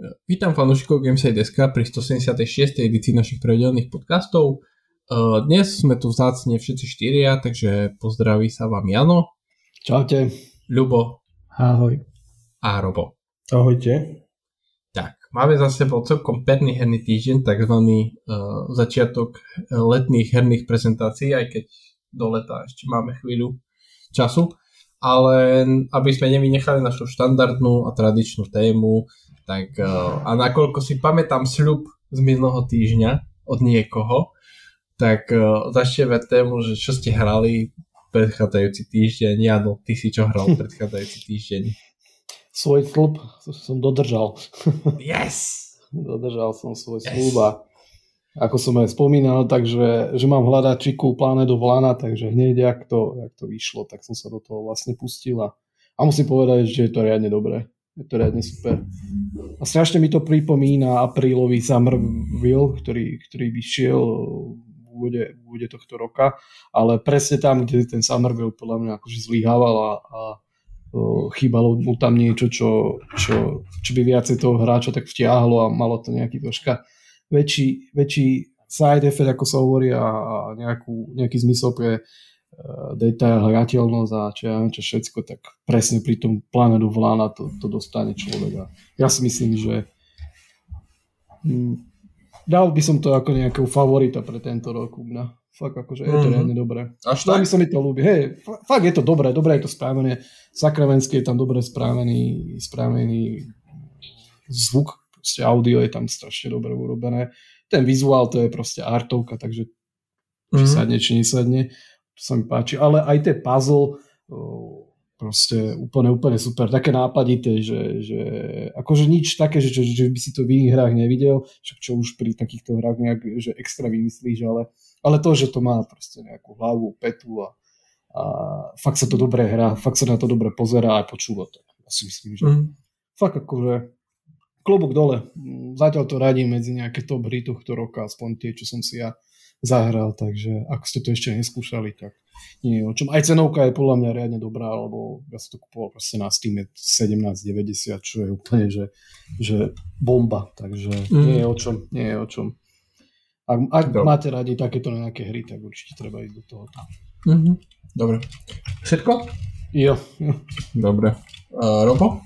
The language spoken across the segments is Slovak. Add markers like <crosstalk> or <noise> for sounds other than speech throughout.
Vítam fanúšikov Gameside.sk pri 176. edícii našich pravidelných podcastov. Dnes sme tu vzácne všetci štyria, takže pozdraví sa vám Jano. Čaute. Ľubo. Ahoj. A Robo. Ahojte. Tak, máme za sebou celkom perný herný týždeň, takzvaný uh, začiatok letných herných prezentácií, aj keď do leta ešte máme chvíľu času. Ale aby sme nevynechali našu štandardnú a tradičnú tému, tak uh, a nakoľko si pamätám sľub z minulého týždňa od niekoho, tak uh, začneme tému, že čo ste hrali predchádzajúci týždeň. Jano, ty si čo hral <laughs> predchádzajúci týždeň? Svoj slub som dodržal. <laughs> Yes! dodržal som svoj yes. slub a ako som aj spomínal, takže že mám hľadať čiku pláne do vlána, takže hneď jak to, jak to vyšlo, tak som sa do toho vlastne pustil a, a musím povedať, že je to riadne dobré. Je to riadne super. A strašne mi to pripomína aprílový Summerville, ktorý, ktorý vyšiel v úvode, v úvode tohto roka, ale presne tam, kde ten Summerville podľa mňa akože zlyhával a, a chýbalo mu tam niečo, čo, čo, čo by viacej toho hráča tak vtiahlo a malo to nejaký troška väčší, väčší side effect, ako sa hovorí a, a nejakú, nejaký zmysel pre detail, hrateľnosť a čo ja neviem čo všetko, tak presne pri tom pláne do vlána to, to dostane človek. A ja si myslím, že hm, dal by som to ako nejakého favorita pre tento rok. No. Fakt akože je to mm-hmm. riadne dobré. Až tak? sa mi to ľúbi. Hej, fakt je to dobré, dobré je to správené. Sakravenský je tam dobre správený, správený zvuk, proste audio je tam strašne dobre urobené. Ten vizuál to je proste artovka, takže či mm-hmm. sadne, či nesadne to sa mi páči, ale aj tie puzzle proste úplne, úplne super, také nápadité, že, že akože nič také, že, že, že by si to v iných hrách nevidel, však čo už pri takýchto hrách nejak, že extra vymyslíš, ale, ale to, že to má proste nejakú hlavu, petu a, a fakt sa to dobre hrá, fakt sa na to dobre pozerá a počúva to. Ja si myslím, že mm. fakt akože klobúk dole. Zatiaľ to radím medzi nejaké top hry tohto roka, aspoň tie, čo som si ja zahral, takže ak ste to ešte neskúšali, tak nie o čom. Aj cenovka je podľa mňa riadne dobrá, lebo ja som to kupoval proste na Steam 17,90, čo je úplne, že, že bomba, takže mm. nie je o čom, nie je o čom. Ak, ak máte radi takéto nejaké hry, tak určite treba ísť do toho. Mm-hmm. Dobre. Všetko? Jo. Dobre. Uh, Robo?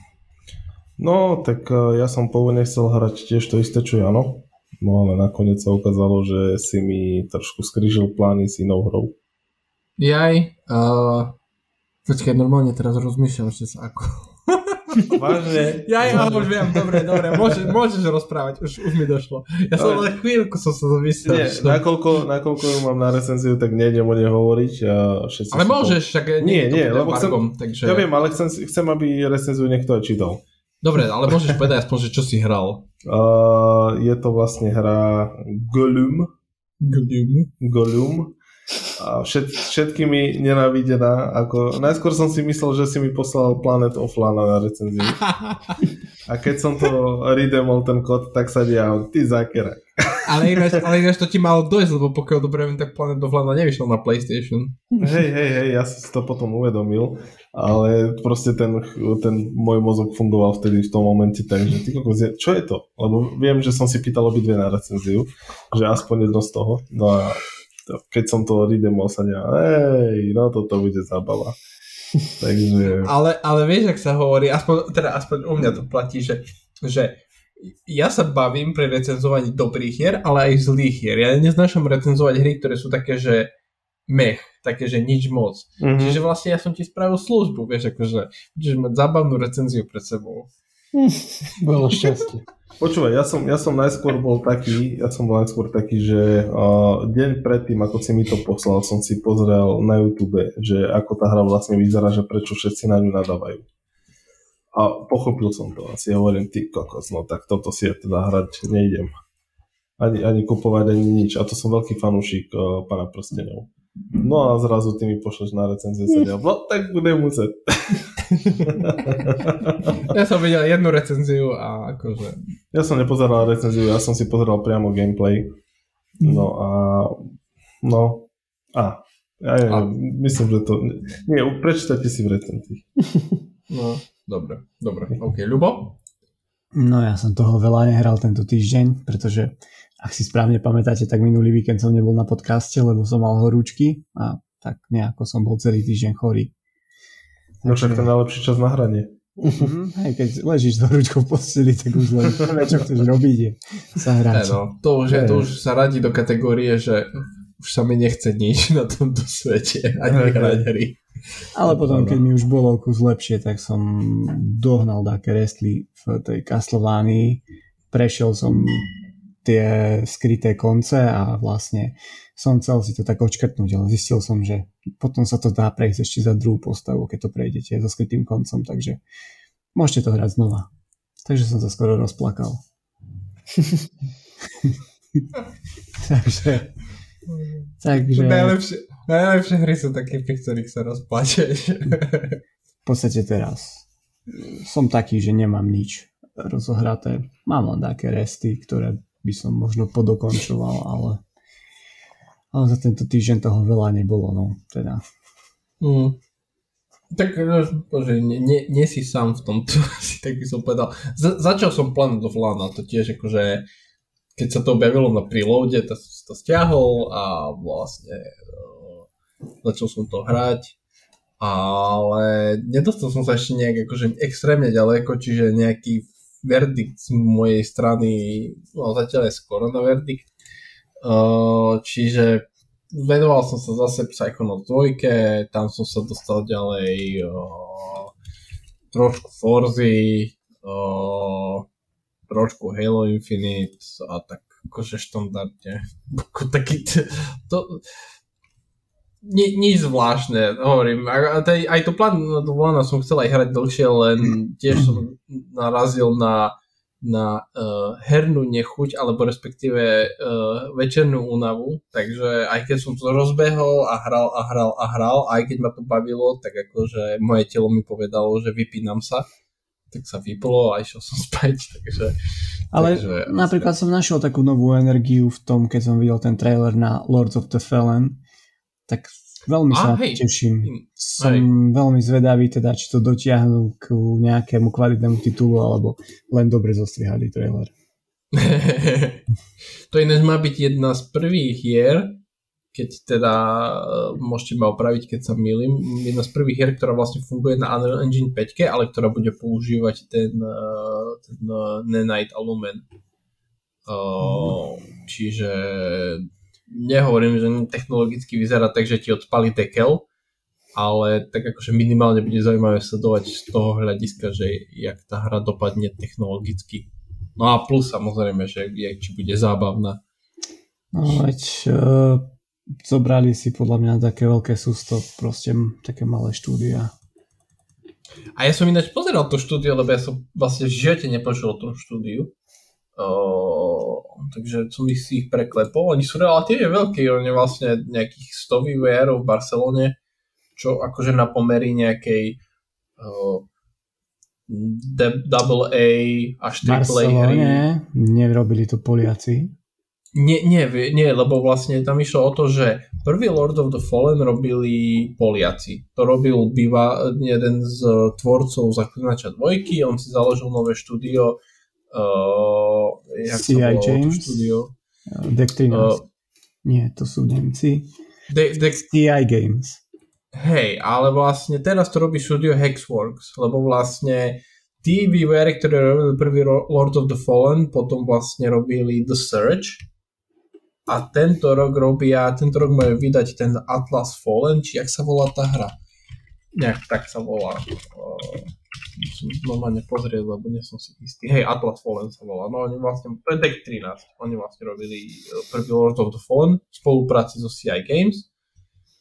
No, tak uh, ja som pôvodne chcel hrať tiež to isté, čo Jano. No ale nakoniec sa ukázalo, že si mi trošku skrížil plány s inou hrou. Jaj, uh, počkaj, normálne teraz rozmýšľam, že sa ako... <laughs> Vážne? Ja, ja už viem, dobre, dobre, môžeš, môžeš rozprávať, už, už mi došlo. Ja som len chvíľku som sa zamyslel. Nie, nakoľko, nakoľko ju mám na recenziu, tak nejdem o nej hovoriť. A všetci ale môžeš, však nie, nie, lebo chcem, takže... ja viem, ale chcem, chcem, aby recenziu niekto aj čítal. Dobre, ale môžeš povedať aspoň, že čo si hral. Uh, je to vlastne hra Gollum. Gollum. Gollum. A všet, všetkými nenávidená. Ako, najskôr som si myslel, že si mi poslal Planet Offline na recenziu. <laughs> A keď som to redemol ten kód, tak sa dial, ty zákerak. Ale ináč, ale ináč to ti malo dojsť, lebo pokiaľ dobre viem, tak Planet Offline nevyšiel na PlayStation. Hej, hej, hej, ja som si to potom uvedomil ale proste ten, ten môj mozog fungoval vtedy v tom momente, takže ty kokos, čo je to? Lebo viem, že som si pýtal obidve na recenziu, že aspoň jedno z toho, no a keď som to redemol sa ne, hej, no toto bude zábava. <laughs> Takže... Ale, ale vieš, ak sa hovorí, aspoň, teda aspoň u mňa to platí, že, že ja sa bavím pri recenzovaní dobrých hier, ale aj zlých hier. Ja neznášam recenzovať hry, ktoré sú také, že mech, také, že nič moc. Mm-hmm. Čiže vlastne ja som ti spravil službu, vieš, akože budeš mať zábavnú recenziu pred sebou. <laughs> Bolo šťastie. Počúvaj, ja som, ja som najskôr bol taký, ja som bol najskôr taký, že uh, deň predtým, ako si mi to poslal, som si pozrel na YouTube, že ako tá hra vlastne vyzerá, že prečo všetci na ňu nadávajú. A pochopil som to. Asi hovorím, ty kokos, no tak toto si ja teda hrať nejdem. Ani, ani kupovať, ani nič. A to som veľký fanúšik uh, pána prstenov. No a zrazu ty mi pošleš na recenziu sa no tak budem musieť. <laughs> ja som videl jednu recenziu a akože... Ja som nepozeral recenziu, ja som si pozeral priamo gameplay. No a... No. A. Ja, ja, a. myslím, že to... Nie, prečítajte si v recenzii. No, dobre, dobre. OK, Ľubo? No ja som toho veľa nehral tento týždeň, pretože ak si správne pamätáte, tak minulý víkend som nebol na podcaste, lebo som mal horúčky a tak nejako som bol celý týždeň chorý. No však to je najlepší čas na hranie. Mm, hej, keď ležíš s horúčkou v posteli, tak už len <laughs> čo chceš robiť je sa hrať. No, to, už je, to už sa radí do kategórie, že už sa mi nechce nič na tomto svete, ani hrať hry. Ale potom, keď mi už bolo kus lepšie, tak som dohnal také restly v tej Castlevánii. Prešiel som tie skryté konce a vlastne som chcel si to tak očkrtnúť, ale zistil som, že potom sa to dá prejsť ešte za druhú postavu, keď to prejdete so skrytým koncom, takže môžete to hrať znova. Takže som sa skoro rozplakal. <laughs> takže takže najlepšie, Najlepšie hry sú také, pri ktorých sa rozplačeš. v podstate teraz som taký, že nemám nič rozohraté. Mám len také resty, ktoré by som možno podokončoval, ale, ale za tento týždeň toho veľa nebolo, no, teda. Mm. Tak no, bože, nie, nie, nie si sám v tomto, <laughs> tak by som povedal. Z, začal som Planet of Lana, to tiež akože keď sa to objavilo na preloade, to, to stiahol a vlastne začal som to hrať, ale nedostal som sa ešte nejak akože extrémne ďaleko, čiže nejaký verdikt z mojej strany, no zatiaľ je skoro na verdikt, uh, čiže venoval som sa zase Psychonauts 2, tam som sa dostal ďalej uh, trošku Forzy, uh, trošku Halo Infinite a tak akože štandardne. <laughs> Taký, to, ni, nič zvláštne, hovorím. Aj, aj to plán na Volana som chcel aj hrať dlhšie, len tiež som narazil na, na uh, hernú nechuť, alebo respektíve uh, večernú únavu, takže aj keď som to rozbehol a hral a hral a hral, aj keď ma to bavilo, tak akože moje telo mi povedalo, že vypínam sa, tak sa vyplo a išiel som <laughs> spať, takže... Ale takže, napríklad som našiel takú novú energiu v tom, keď som videl ten trailer na Lords of the Fallen, tak veľmi sa hej. teším. Som hej. veľmi zvedavý teda, či to dotiahnu k nejakému kvalitnému titulu, alebo len dobre zostrihali trailer. <laughs> to ináč má byť jedna z prvých hier, keď teda uh, môžete ma opraviť, keď sa milím, jedna z prvých hier, ktorá vlastne funguje na Unreal Engine 5, ale ktorá bude používať ten, uh, ten uh, Nanite Lumen. Uh. Čiže nehovorím, že technologicky vyzerá tak, že ti odpali dekel, ale tak akože minimálne bude zaujímavé sledovať z toho hľadiska, že jak tá hra dopadne technologicky. No a plus samozrejme, že jak, či bude zábavná. No veď uh, zobrali si podľa mňa také veľké sústo, proste také malé štúdia. A ja som ináč pozeral to štúdio, lebo ja som vlastne v živote nepočul o tom štúdiu. Uh, takže som ich si ich preklepol. Oni sú relatívne veľkí, oni vlastne nejakých 100 VR v Barcelone, čo akože na pomery nejakej uh, double A až triple A hry. nerobili to Poliaci. Nie, nie, nie, lebo vlastne tam išlo o to, že prvý Lord of the Fallen robili Poliaci. To robil býva jeden z tvorcov Zaklinača dvojky, on si založil nové štúdio Uh, jak CI James. Studio? Uh, Nie, to sú Nemci. De, de, CI Games. Hej, ale vlastne teraz to robí štúdio Hexworks, lebo vlastne tí vývojári, ktoré robili prvý Lord of the Fallen, potom vlastne robili The Search a tento rok robia, tento rok majú vydať ten Atlas Fallen, či jak sa volá tá hra. Nejak tak sa volá. Uh, musím normálne pozrieť, lebo nie som si istý. Hej, Atlas Fallen sa volá. No oni vlastne, to je Deck 13. Oni vlastne robili e, prvý Lord of the Fallen v spolupráci so CI Games.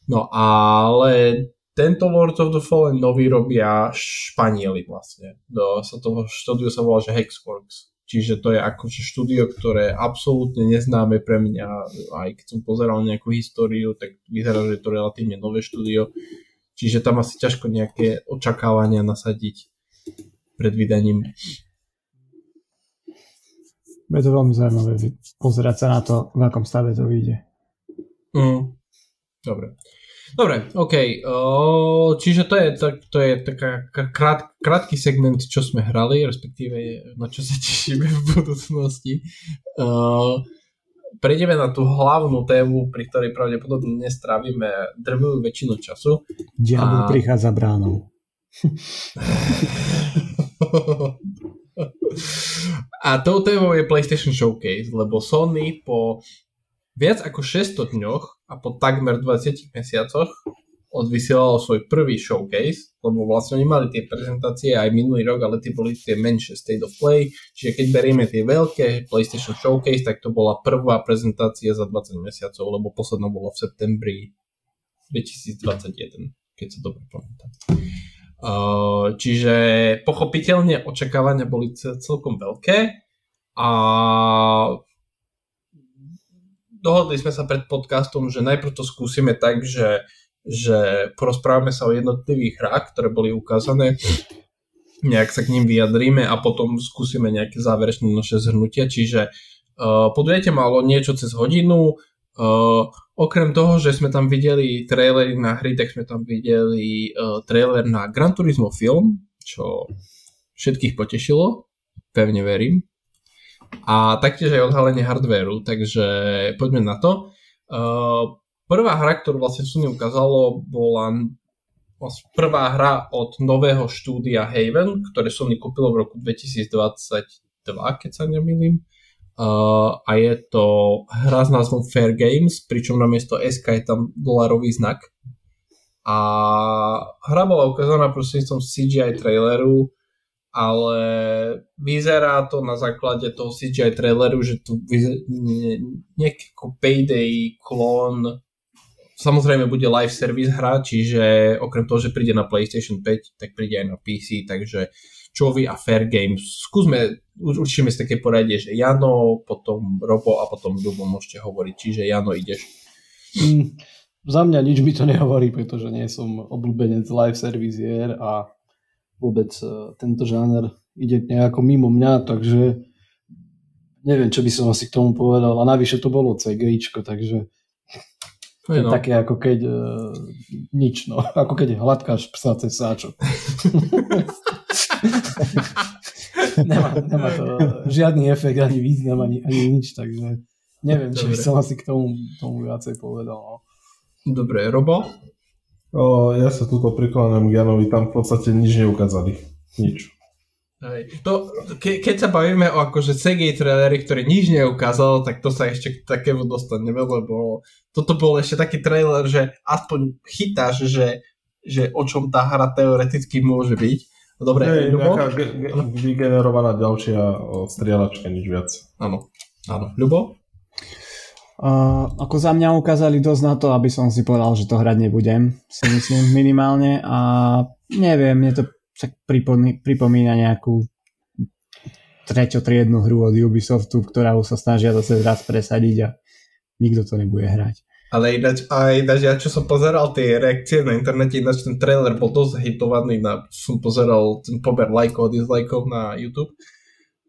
No ale tento Lord of the Fallen nový robia Španieli vlastne. Do, sa toho štúdio sa volá, že Hexworks. Čiže to je akože štúdio, ktoré absolútne neznáme pre mňa. Aj keď som pozeral nejakú históriu, tak vyzerá, že je to relatívne nové štúdio. Čiže tam asi ťažko nejaké očakávania nasadiť pred vydaním. Je to veľmi zaujímavé pozerať sa na to, v akom stave to vyjde. Mm. Dobre. Dobre, OK. O, čiže to je, tak, to je taká krát, krátky segment, čo sme hrali, respektíve na čo sa <laughs> tešíme v budúcnosti. O, prejdeme na tú hlavnú tému, pri ktorej pravdepodobne nestrávime drvivú väčšinu času. Diabol a... prichádza bránou. <laughs> a tou témou je PlayStation Showcase, lebo Sony po viac ako 600 dňoch a po takmer 20 mesiacoch odvysielalo svoj prvý showcase, lebo vlastne oni mali tie prezentácie aj minulý rok, ale tie boli tie menšie State of Play, čiže keď berieme tie veľké PlayStation Showcase, tak to bola prvá prezentácia za 20 mesiacov, lebo posledná bola v septembri 2021, keď sa dobre pamätám. Uh, čiže pochopiteľne očakávania boli celkom veľké a dohodli sme sa pred podcastom, že najprv to skúsime tak, že, že porozprávame sa o jednotlivých hrách, ktoré boli ukázané, nejak sa k ním vyjadríme a potom skúsime nejaké záverečné naše zhrnutia, čiže uh, podujete malo niečo cez hodinu, uh, okrem toho, že sme tam videli trailery na hry, tak sme tam videli uh, trailer na Gran Turismo film, čo všetkých potešilo, pevne verím. A taktiež aj odhalenie hardvéru, takže poďme na to. Uh, prvá hra, ktorú vlastne Sony ukázalo, bola vlastne prvá hra od nového štúdia Haven, ktoré Sony kúpilo v roku 2022, keď sa nemýlim. Uh, a je to hra s názvom Fair Games, pričom namiesto SK je tam dolarový znak. A hra bola ukázaná prostredníctvom CGI traileru, ale vyzerá to na základe toho CGI traileru, že tu nejaký payday klón samozrejme bude live service hra, čiže okrem toho, že príde na PlayStation 5, tak príde aj na PC, takže Čovi a Fair Games. Skúsme, určíme si také poradie, že Jano, potom Robo a potom Ľubo môžete hovoriť, čiže Jano, ideš. Mm, za mňa nič mi to nehovorí, pretože nie som obľúbenec live service hier a vôbec e, tento žáner ide nejako mimo mňa, takže neviem, čo by som asi k tomu povedal. A navyše to bolo CGIčko, takže to je no. také ako keď uh, nič, no. <laughs> Ako keď hladkáš psa cez sáčok. <laughs> nemá, nemá to žiadny efekt, ani význam, ani, ani nič, takže neviem, či by som asi k tomu, tomu viacej povedal. No. Dobre, Robo? O, ja sa túto prikláňam k Janovi, tam v podstate nič neukázali. Nič. To, ke, keď sa bavíme o akože CGI trailery, ktorý nič neukázal, tak to sa ešte k takému dostaneme, lebo toto bol ešte taký trailer, že aspoň chytáš, že, že o čom tá hra teoreticky môže byť. Dobre, Hej, nejaká ge- ge- vygenerovaná ďalšia strieľačka, nič viac. Áno, áno. Ľubo? Uh, ako za mňa ukázali dosť na to, aby som si povedal, že to hrať nebudem, si myslím minimálne a neviem, mne to však pripomína, pripomína nejakú treťotriednu hru od Ubisoftu, ktorá sa snažia zase raz presadiť a nikto to nebude hrať. Ale ináč, aj ináč, ja čo som pozeral tie reakcie na internete, ináč ten trailer bol dosť hitovaný, na, som pozeral ten pober lajkov a dislajkov na YouTube,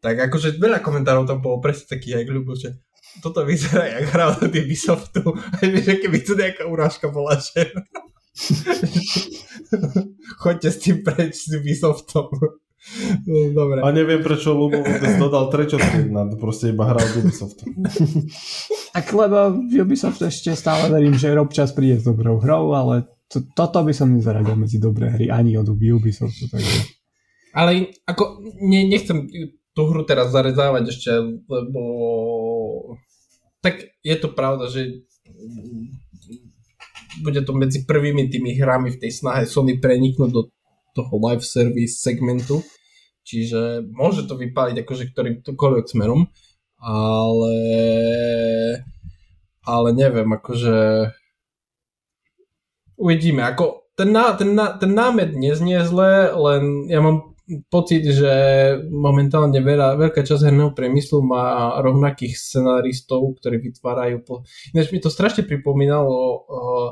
tak akože veľa komentárov tam bolo presne takých, jak ľubo, že toto vyzerá jak hra od Ubisoftu. <laughs> Vieš, keby to nejaká urážka bola, že... <laughs> Choďte s tým preč s Ubisoftom. No, dobre. A neviem, prečo Lubo dodal trečo na proste iba hra od Ubisoftu. <laughs> Tak lebo Ubisoft ešte stále verím, že občas príde s dobrou hrou, ale to, toto by som nezaradil medzi dobré hry ani od Ubisoftu. Takže... Ale ako ne, nechcem tú hru teraz zarezávať ešte, lebo tak je to pravda, že bude to medzi prvými tými hrami v tej snahe Sony preniknúť do toho live service segmentu, čiže môže to vypáliť akože ktorýmkoľvek smerom, ale ale neviem, akože uvidíme, ako ten, ná, ten, ná, ten námed neznie zle, len ja mám pocit, že momentálne veľa, veľká časť herného priemyslu má rovnakých scenáristov, ktorí vytvárajú... Po... Ináč mi to strašne pripomínalo uh,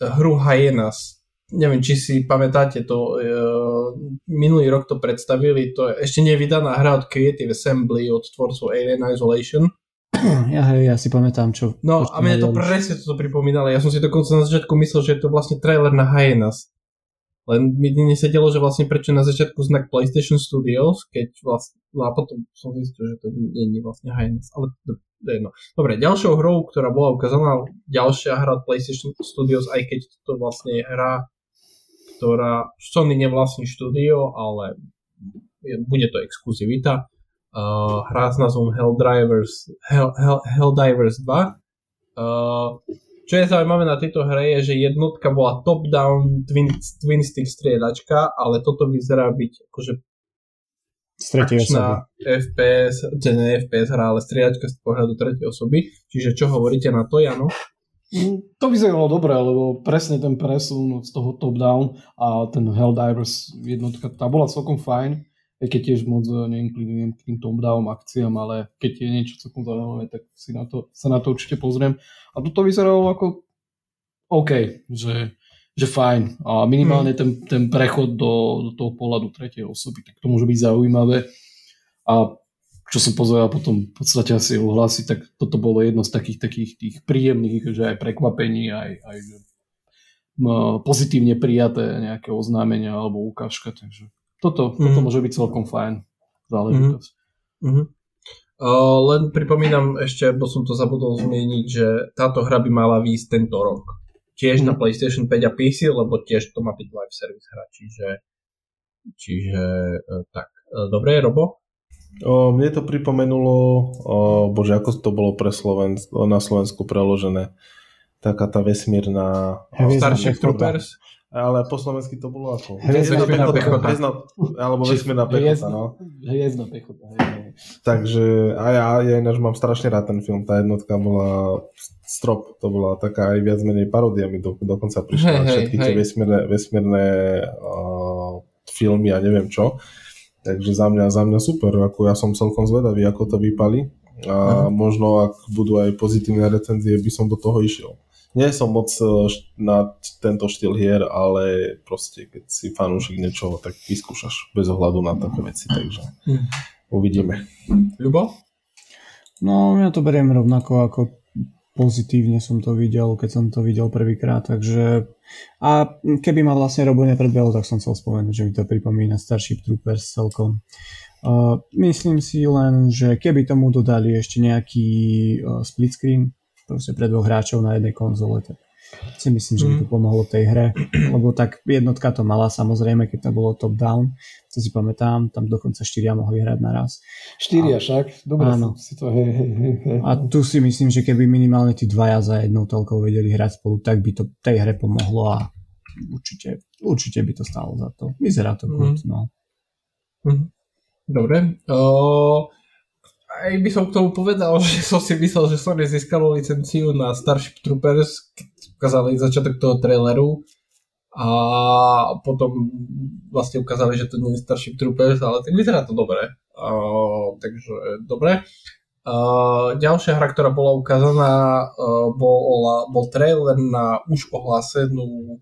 hru Hyenas. Neviem, či si pamätáte to. Uh, minulý rok to predstavili. To je ešte nevydaná hra od Creative Assembly, od tvorcov Alien Isolation. <clears throat> Ja, hej, ja si pamätám, čo... No a mne to presne toto pripomínalo. Ja som si dokonca na začiatku myslel, že je to vlastne trailer na Hyenas. Len mi nesedelo, že vlastne prečo na začiatku znak PlayStation Studios, keď vlastne, no a potom som zistil, že to nie je vlastne Hyenas, ale to, to je jedno. Dobre, ďalšou hrou, ktorá bola ukázaná, ďalšia hra PlayStation Studios, aj keď to vlastne je hra, ktorá Sony nevlastní štúdio, ale je, bude to exkluzivita. Uh, hra s názvom Helldivers, Hell, Hell, Helldivers 2. Uh, čo je zaujímavé na tejto hre je, že jednotka bola top-down twin, twin stick striedačka, ale toto vyzerá byť akože Z tretej osoby. FPS, že nie FPS hra, ale striedačka z pohľadu tretej osoby. Čiže čo hovoríte na to, Jano? Mm, To vyzeralo dobre, lebo presne ten presun z toho top-down a ten Helldivers jednotka, tá bola celkom fajn, aj keď tiež moc eh, neinklinujem k tým top-down akciám, ale keď je niečo celkom zaujímavé, tak si na to, sa na to určite pozriem. A toto vyzeralo ako OK, že, že fajn. A minimálne ten, ten prechod do, do toho pohľadu tretej osoby, tak to môže byť zaujímavé. A čo som pozeral potom v podstate asi ohlasy, tak toto bolo jedno z takých, takých tých príjemných, že aj prekvapení, aj, aj pozitívne prijaté nejaké oznámenia alebo ukážka, takže toto, toto Mhm. môže byť celkom fajn záležitosť. Uh-huh. Uh, len pripomínam ešte, bo som to zabudol zmieniť, že táto hra by mala výjsť tento rok. Tiež na. PlayStation 5 a PC, lebo tiež to má byť live service hra, čiže čiže uh, tak. Uh, dobre, Robo? O, mne to pripomenulo, o, bože, ako to bolo pre Slovensk, na Slovensku preložené. Taká tá vesmírna... Starship. Troopers? Ale po slovensky to bolo ako? Hviezdna pechota. Hviezdna- alebo vesmírna pechota, no. Hviezdna pechota. hej. Takže a ja, ja ináč mám strašne rád ten film. Tá jednotka bola strop, to bola taká aj viac menej paródia mi do, dokonca prišla. Hej, všetky tie hej. vesmírne, vesmírne uh, filmy a neviem čo. Takže za mňa, za mňa super, ako ja som celkom zvedavý, ako to vypali. A Mhm. možno ak budú aj pozitívne recenzie, by som do toho išiel. Nie som moc št- na tento štýl hier, ale proste keď si fanúšik niečoho, tak vyskúšaš bez ohľadu na také veci, takže Mhm. uvidíme. Ľubo? No, ja to beriem rovnako ako pozitívne som to videl, keď som to videl prvýkrát, takže a keby ma vlastne Robo nepredbehol, tak som chcel spomenúť, že mi to pripomína Starship Troopers celkom. Uh, myslím si len, že keby tomu dodali ešte nejaký uh, split screen, proste pre dvoch hráčov na jednej konzole, tak si myslím, že by to pomohlo tej hre, lebo tak jednotka to mala samozrejme, keď to bolo top down, to si pamätám, tam dokonca štyria mohli hrať naraz. Štyria však, dobre Áno. si to, hej, hej, hej. A tu si myslím, že keby minimálne tí dvaja za jednou toľkou vedeli hrať spolu, tak by to tej hre pomohlo a určite, určite by to stálo za to. Vyzerá to Mhm. good, no. Mhm. Dobre. Uh, aj by som k tomu povedal, <laughs> že som si myslel, že Sony získalo licenciu na Starship Troopers, keď ukázali začiatok toho traileru a potom vlastne ukázali, že to nie je Starship Troopers, ale tak vyzerá to dobre. Uh, takže dobre. Uh, ďalšia hra, ktorá bola ukázaná, uh, bol, bol trailer na už ohlásenú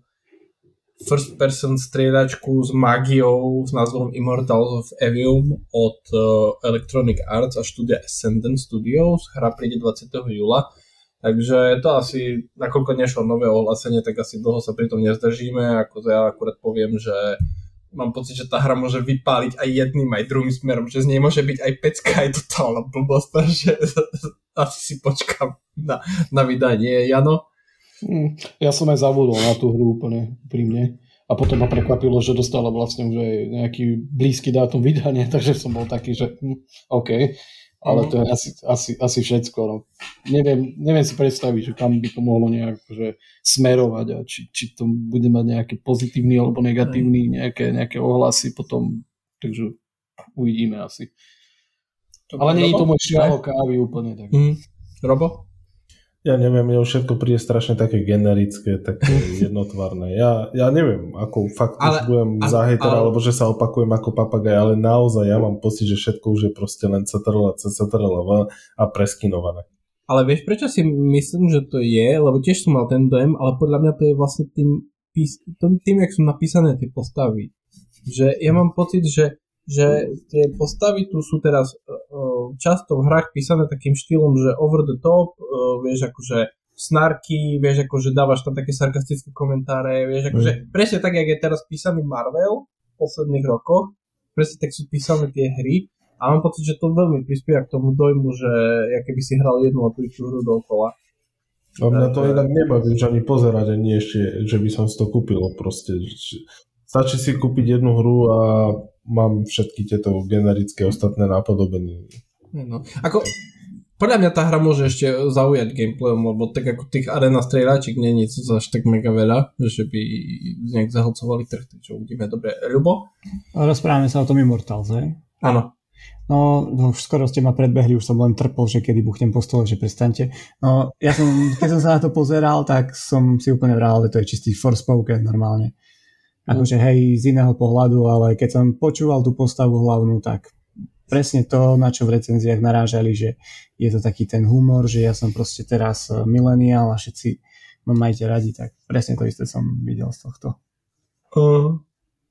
first person striedačku s magiou s názvom Immortals of Evium od uh, Electronic Arts a štúdia Ascendant Studios. Hra príde 20. júla. Takže to asi, nakoľko nešlo nové ohlásenie, tak asi dlho sa pri tom nezdržíme. Ako to ja akurát poviem, že mám pocit, že tá hra môže vypáliť aj jedným, aj druhým smerom, že z nej môže byť aj pecka, aj totálna blbosť, takže <laughs> asi si počkám na, na vydanie. Jano? Mm, Ja som aj zabudol na tú hru úplne úprimne. A potom ma prekvapilo, že dostala vlastne už aj nejaký blízky dátum vydania, <laughs> takže som bol taký, že hm, OK. Ale to je asi, asi, asi všetko. No. Neviem, neviem si predstaviť, že kam by to mohlo nejak že smerovať a či, či to bude mať nejaký pozitívny alebo negatívny nejaké, nejaké ohlasy potom. Takže uvidíme asi. Ale nie je to môj šialo kávy úplne. Tak. Mm. Robo? Ja neviem, mne všetko príde strašne také generické, také <laughs> jednotvarné. Ja, ja neviem, ako fakt Ale- už budem ale- za hejtera, ale- alebo že sa opakujem ako papagaj, ale naozaj ja mám pocit, že všetko už je proste len CTRL CTRL a preskinované. Ale vieš, prečo si myslím, že to je? Lebo tiež som mal ten dojem, ale podľa mňa to je vlastne tým, tým, tým jak sú napísané tie postavy. Že ja mám pocit, že, že tie postavy tu sú teraz uh, často v hrách písané takým štýlom, že over the top, uh, vieš, akože snarky, vieš, akože dávaš tam také sarkastické komentáre, vieš, akože mm. presne tak, jak je teraz písaný Marvel v posledných rokoch, presne tak sú písané tie hry a mám pocit, že to veľmi prispieva k tomu dojmu, že ja keby si hral jednu a tú hru dookola. A mňa to inak nebaví už ani pozerať, ani ešte, že by som si to kúpil proste. Stačí si kúpiť jednu hru a mám všetky tieto generické ostatné nápodobenie. No. Ako, podľa mňa tá hra môže ešte zaujať gameplayom, lebo tak ako tých arena strieľačiek nie je to až tak mega veľa, že by nejak zahlcovali trh, čo uvidíme. Dobre, Ľubo? Rozprávame sa o tom Immortals, hej? Áno. No, no, už skoro ste ma predbehli, už som len trpol, že kedy buchnem po stole, že prestante. No, ja som, keď som sa na to pozeral, tak som si úplne vral, že to je čistý Forspoken normálne. Akože hej, z iného pohľadu, ale keď som počúval tú postavu hlavnú, tak presne to, na čo v recenziách narážali, že je to taký ten humor, že ja som proste teraz eh, mileniál a všetci ma majte radi, tak presne to isté som videl z tohto. Uh,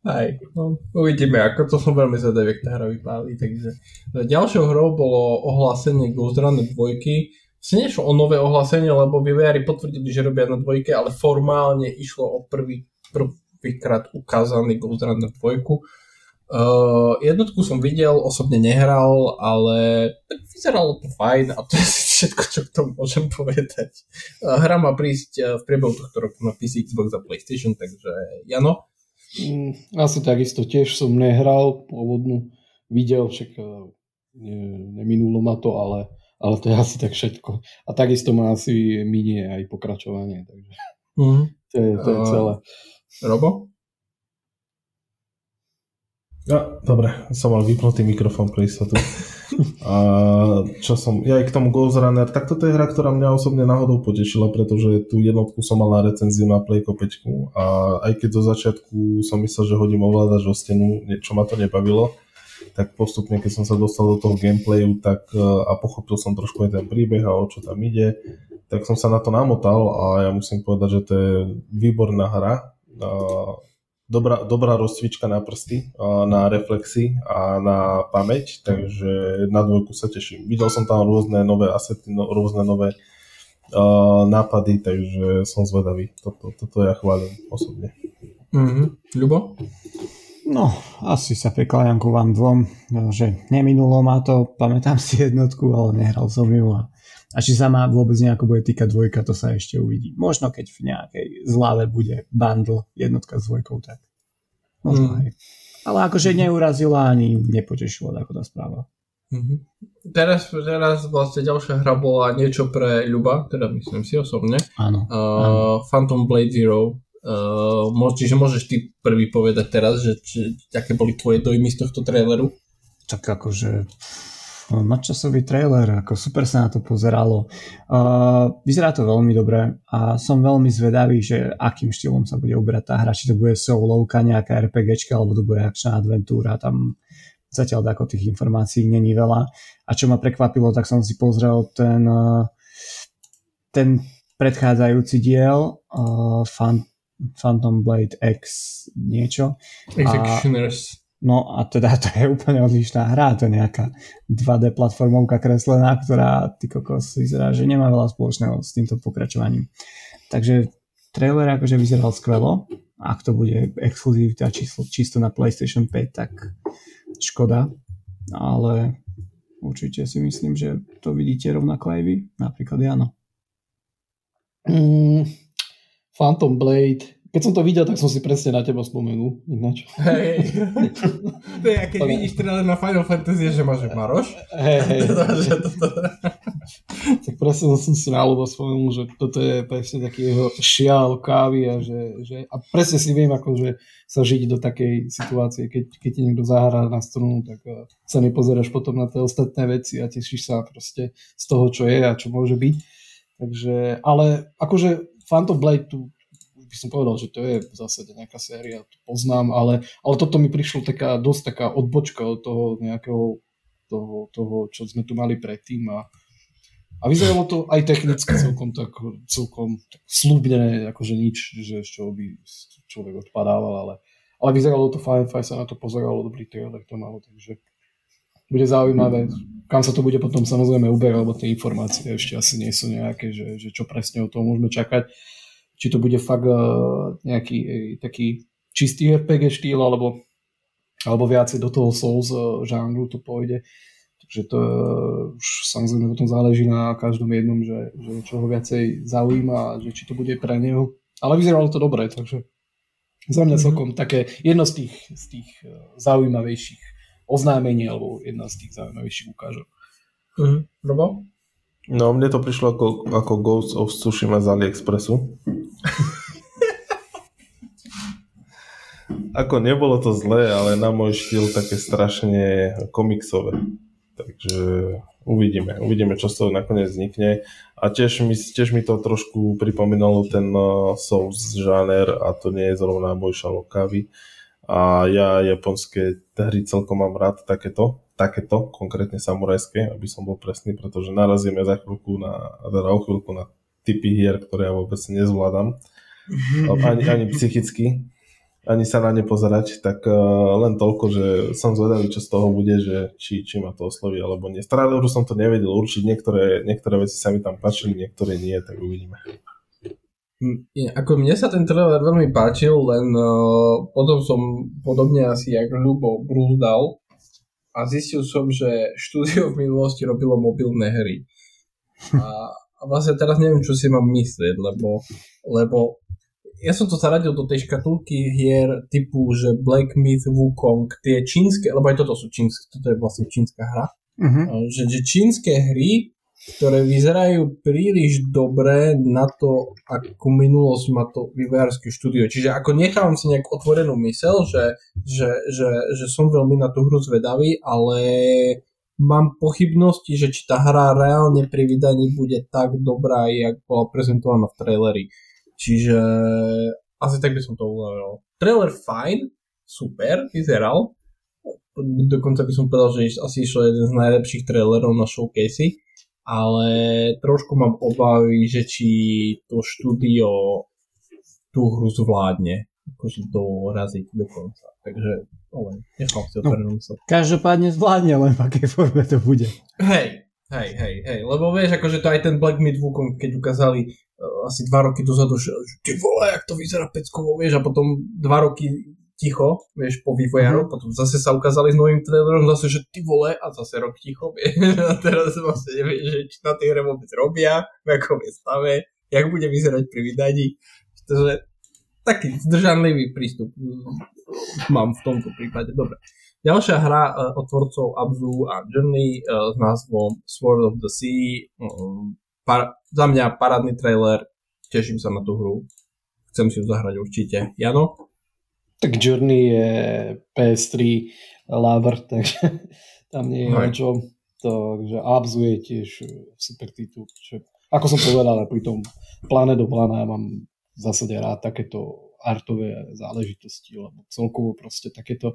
aj, no, uvidíme, ako to som veľmi zvedavý, ak tá hra vypáli. Takže no, ďalšou hrou bolo ohlásenie Ghost Runner 2. Vlastne nešlo o nové ohlásenie, lebo vývojári potvrdili, že robia na dvojke, ale formálne išlo o prvý, prvýkrát ukázaný Ghost Runner 2. Uh, jednotku som videl, osobne nehral, ale tak vyzeralo to fajn a to je <laughs> všetko, čo k tomu môžem povedať. Uh, hra má prísť uh, v priebehu tohto roku na PC, Xbox a PlayStation, takže Jano? Mm, asi takisto tiež som nehral pôvodnú, videl, však ne, neminulo ma to, ale, ale to je asi tak všetko. A takisto ma asi minie aj pokračovanie, takže mm. to, je, to je celé. Uh, Robo? Ja, dobre, som mal vypnutý mikrofón pre istotu. <laughs> A čo som, ja aj k tomu Ghost Runner, tak toto je hra, ktorá mňa osobne náhodou potešila, pretože tú jednotku som mal na recenziu na Playko 5 a aj keď zo začiatku som myslel, že hodím ovládač o stenu, niečo ma to nebavilo, tak postupne, keď som sa dostal do toho gameplayu tak, e, a pochopil som trošku aj ten príbeh a o čo tam ide, tak som sa na to namotal a ja musím povedať, že to je výborná hra dobrá, dobrá rozcvička na prsty, na reflexy a na pamäť, takže na dvojku sa teším. Videl som tam rôzne nové asety, no, rôzne nové uh, nápady, takže som zvedavý. Toto, toto ja chválim osobne. Mm-hmm. Ľubo? No, asi sa prekláňam ku vám dvom, že neminulo ma to, pamätám si jednotku, ale nehral som ju a, a či sa ma vôbec nejako bude týkať dvojka, to sa ešte uvidí. Možno keď v nejakej zlave bude bundle jednotka s dvojkou, tak možno mm. aj. Ale akože neurazila ani nepotešila ako tá správa. Mm-hmm. Teraz, teraz vlastne ďalšia hra bola niečo pre Ľuba, teda myslím si osobne. Áno. Uh, áno. Phantom Blade Zero Uh, čiže môžeš ty prvý povedať teraz, že či, aké boli tvoje dojmy z tohto traileru? Tak akože nadčasový trailer, ako super sa na to pozeralo. Uh, vyzerá to veľmi dobre a som veľmi zvedavý, že akým štýlom sa bude uberať tá hra, či to bude solovka, nejaká RPGčka, alebo to bude akčná adventúra, tam zatiaľ ako tých informácií není veľa. A čo ma prekvapilo, tak som si pozrel ten, ten predchádzajúci diel uh, Phantom Blade X niečo. Executioners. No a teda to je úplne odlišná hra, to je nejaká 2D platformovka kreslená, ktorá ty kokos vyzerá, že nemá veľa spoločného s týmto pokračovaním. Takže trailer akože vyzeral skvelo, ak to bude exkluzivita čisto, čisto na PlayStation 5, tak škoda, ale určite si myslím, že to vidíte rovnako aj vy, napríklad Jano. Mm, Phantom Blade. Keď som to videl, tak som si presne na teba spomenul. Ináč. Hej. <laughs> to je, keď vidíš teda na Final Fantasy, že máš Maroš. Hej, hej. <laughs> tak presne som si na ľubo spomenul, že toto je presne taký jeho šial kávy a, že, že, a presne si viem, ako, že sa žiť do takej situácie, keď, keď ti niekto zahrá na strunu, tak uh, sa nepozeráš potom na tie ostatné veci a tešíš sa proste z toho, čo je a čo môže byť. Takže, ale akože Phantom Blade tu by som povedal, že to je v zásade nejaká séria, to poznám, ale, ale toto mi prišlo taká, dosť taká odbočka od toho nejakého toho, toho, čo sme tu mali predtým a, a vyzeralo to aj technicky celkom tak, celkom tak slúbne, akože nič, že z čoho by človek odpadával, ale, ale vyzeralo to fajn, fajn sa na to pozeralo, dobrý trailer to malo, takže bude zaujímavé, kam sa to bude potom samozrejme uberať, lebo tie informácie ešte asi nie sú nejaké, že, že čo presne o tom môžeme čakať. Či to bude fakt uh, nejaký uh, taký čistý RPG štýl, alebo, alebo viacej do toho Souls uh, žánru to pôjde. Takže to už samozrejme potom záleží na každom jednom, že, že čo ho viacej zaujíma a že či to bude pre neho. Ale vyzeralo to dobre, takže za mňa mm-hmm. celkom také jedno z tých, z tých zaujímavejších oznámení alebo jedna z tých zaujímavejších ukážok. Mm-hmm. Robo? No, mne to prišlo ako, ako Ghost of Tsushima z AliExpressu. <laughs> ako nebolo to zlé, ale na môj štýl také strašne komiksové. Takže uvidíme. Uvidíme, čo z toho nakoniec vznikne. A tiež mi, tiež mi to trošku pripomínalo ten uh, Souls žáner a to nie je zrovna môj šalok. A ja japonské hry celkom mám rád takéto takéto, konkrétne samurajské, aby som bol presný, pretože narazíme za chvíľku na, teda o chvíľku na typy hier, ktoré ja vôbec nezvládam. Ani, ani psychicky, ani sa na ne pozerať, tak uh, len toľko, že som zvedavý, čo z toho bude, že či, či ma to osloví alebo nie. Z traileru som to nevedel určiť, niektoré, niektoré veci sa mi tam páčili, niektoré nie, tak uvidíme. Ako mne sa ten trailer veľmi páčil, len uh, potom som podobne asi jak Ľubo brúzdal, a zistil som, že štúdio v minulosti robilo mobilné hry. A vlastne teraz neviem, čo si mám myslieť, lebo, lebo ja som to zaradil do tej škatulky hier typu, že Black Myth, Wukong, tie čínske, lebo aj toto sú čínske, toto je vlastne čínska hra, uh-huh. že, že čínske hry ktoré vyzerajú príliš dobre na to, akú minulosť má to vývojárske štúdio. Čiže ako nechávam si nejak otvorenú mysel, že, že, že, že som veľmi na tú hru zvedavý, ale mám pochybnosti, že či tá hra reálne pri vydaní bude tak dobrá, jak bola prezentovaná v traileri. Čiže asi tak by som to uvažoval. Trailer fajn, super, vyzeral. Dokonca by som povedal, že asi išlo jeden z najlepších trailerov na showcasey ale trošku mám obavy, že či to štúdio tú hru zvládne akože doraziť do konca. Takže, ale nechám si otvorenú no, Každopádne zvládne, len v akej forme to bude. Hej, hej, hej, hej, lebo vieš, akože to aj ten Black Myth Wukong, keď ukázali uh, asi dva roky dozadu, že, že ty vole, jak to vyzerá peckovo, vieš, a potom dva roky ticho, vieš, po vývojárov, mm-hmm. potom zase sa ukázali s novým trailerom, zase, že ty vole, a zase rok ticho, <laughs> vieš, a teraz vlastne nevieš, že či na tej hre vôbec robia, v akom je stave, jak bude vyzerať pri vydaní, takže taký zdržanlivý prístup mám v tomto prípade, dobre. Ďalšia hra uh, od tvorcov Abzu a Journey uh, s názvom Sword of the Sea, um, par, za mňa parádny trailer, teším sa na tú hru, chcem si ju zahrať určite. Jano? Tak Journey je PS3 lover, <laughs> takže tam nie je o čom. Takže Abzu je tiež super titul. Ako som povedal, pri tom pláne do plána ja mám v zásade rád takéto artové záležitosti, lebo celkovo proste takéto,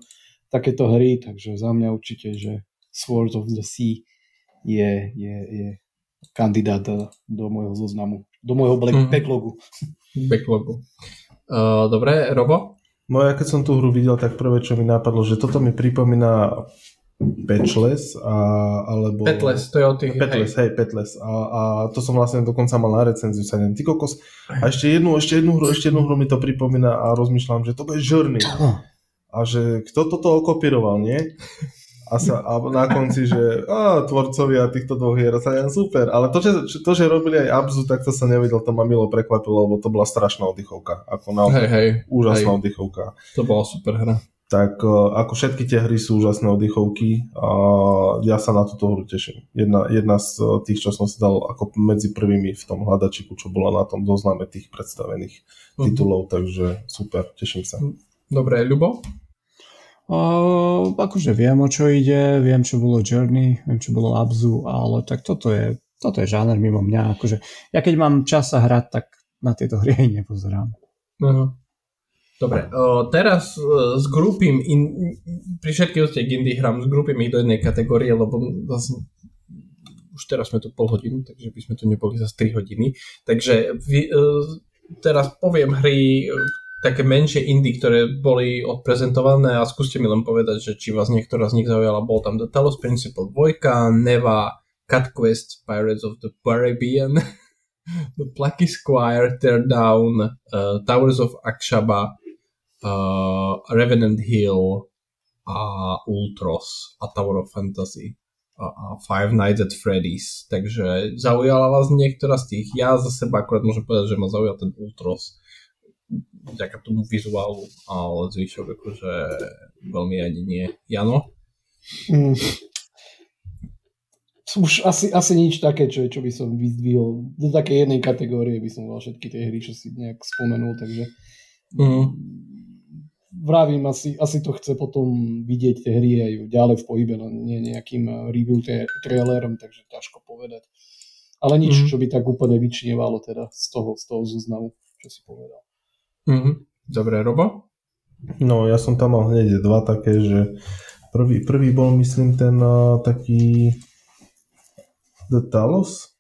takéto hry, takže za mňa určite, že Swords of the Sea je, je, je kandidát do môjho zoznamu, do môjho mm. backlogu. Backlogu. Uh, dobre, Robo? No ja keď som tú hru videl, tak prvé, čo mi napadlo, že toto mi pripomína Patchless, a, alebo... Petles, to je o tých... Petles, hej, hej Petles. A, a to som vlastne dokonca mal na recenziu sa neviem, ty kokos. A ešte jednu, ešte jednu hru, ešte jednu hru mi to pripomína a rozmýšľam, že to bude Journey. A že kto toto okopíroval, nie? a, sa, a na konci, že á, tvorcovia týchto dvoch hier sa jen super, ale to že, to, že robili aj Abzu, tak to sa nevidel, to ma milo prekvapilo, lebo to bola strašná oddychovka. Ako naozaj hej, hej, úžasná hej. oddychovka. To bola super hra. Tak e, ako všetky tie hry sú úžasné oddychovky a ja sa na túto hru teším. Jedna, jedna z e, tých, čo som si dal ako medzi prvými v tom hľadačiku, čo bola na tom zozname tých predstavených uh-huh. titulov, takže super, teším sa. Dobre, Ľubo? Uh, akože viem, o čo ide, viem, čo bolo Journey, viem, čo bolo Abzu, ale tak toto je, toto je žáner mimo mňa. Akože, ja keď mám čas sa hrať, tak na tieto hry aj nepozerám. Uh-huh. Dobre, uh, teraz uh, zgrupím, in, pri všetkých ostatných indie hrám, zgrupím ich do jednej kategórie, lebo zase už teraz sme tu pol hodinu, takže by sme tu neboli za 3 hodiny. Takže vy, uh, teraz poviem hry, také menšie indie, ktoré boli odprezentované a skúste mi len povedať, že či vás niektorá z nich zaujala. Bol tam The Talos Principle 2, Neva, Cut Quest, Pirates of the Caribbean, <laughs> The Plucky Squire, Teardown, uh, Towers of Akshaba, uh, Revenant Hill a Ultros a Tower of Fantasy a, a Five Nights at Freddy's. Takže zaujala vás niektorá z tých? Ja za seba akorát môžem povedať, že ma zaujal ten Ultros vďaka tomu vizuálu, ale zvyšok akože veľmi ani nie. Jano? Mm. Už asi, asi nič také, čo, čo by som vyzdvihol. Do také jednej kategórie by som mal všetky tie hry, čo si nejak spomenul, takže mm. Vravím, asi, asi to chce potom vidieť tie hry aj ďalej v pohybe, no nie nejakým review trailerom, takže ťažko povedať. Ale nič, mm. čo by tak úplne vyčnievalo teda z toho, z toho zoznamu, čo si povedal. Mm-hmm. Dobre, Robo? No, ja som tam mal hneď dva také, že prvý, prvý bol, myslím, ten uh, taký The Talos?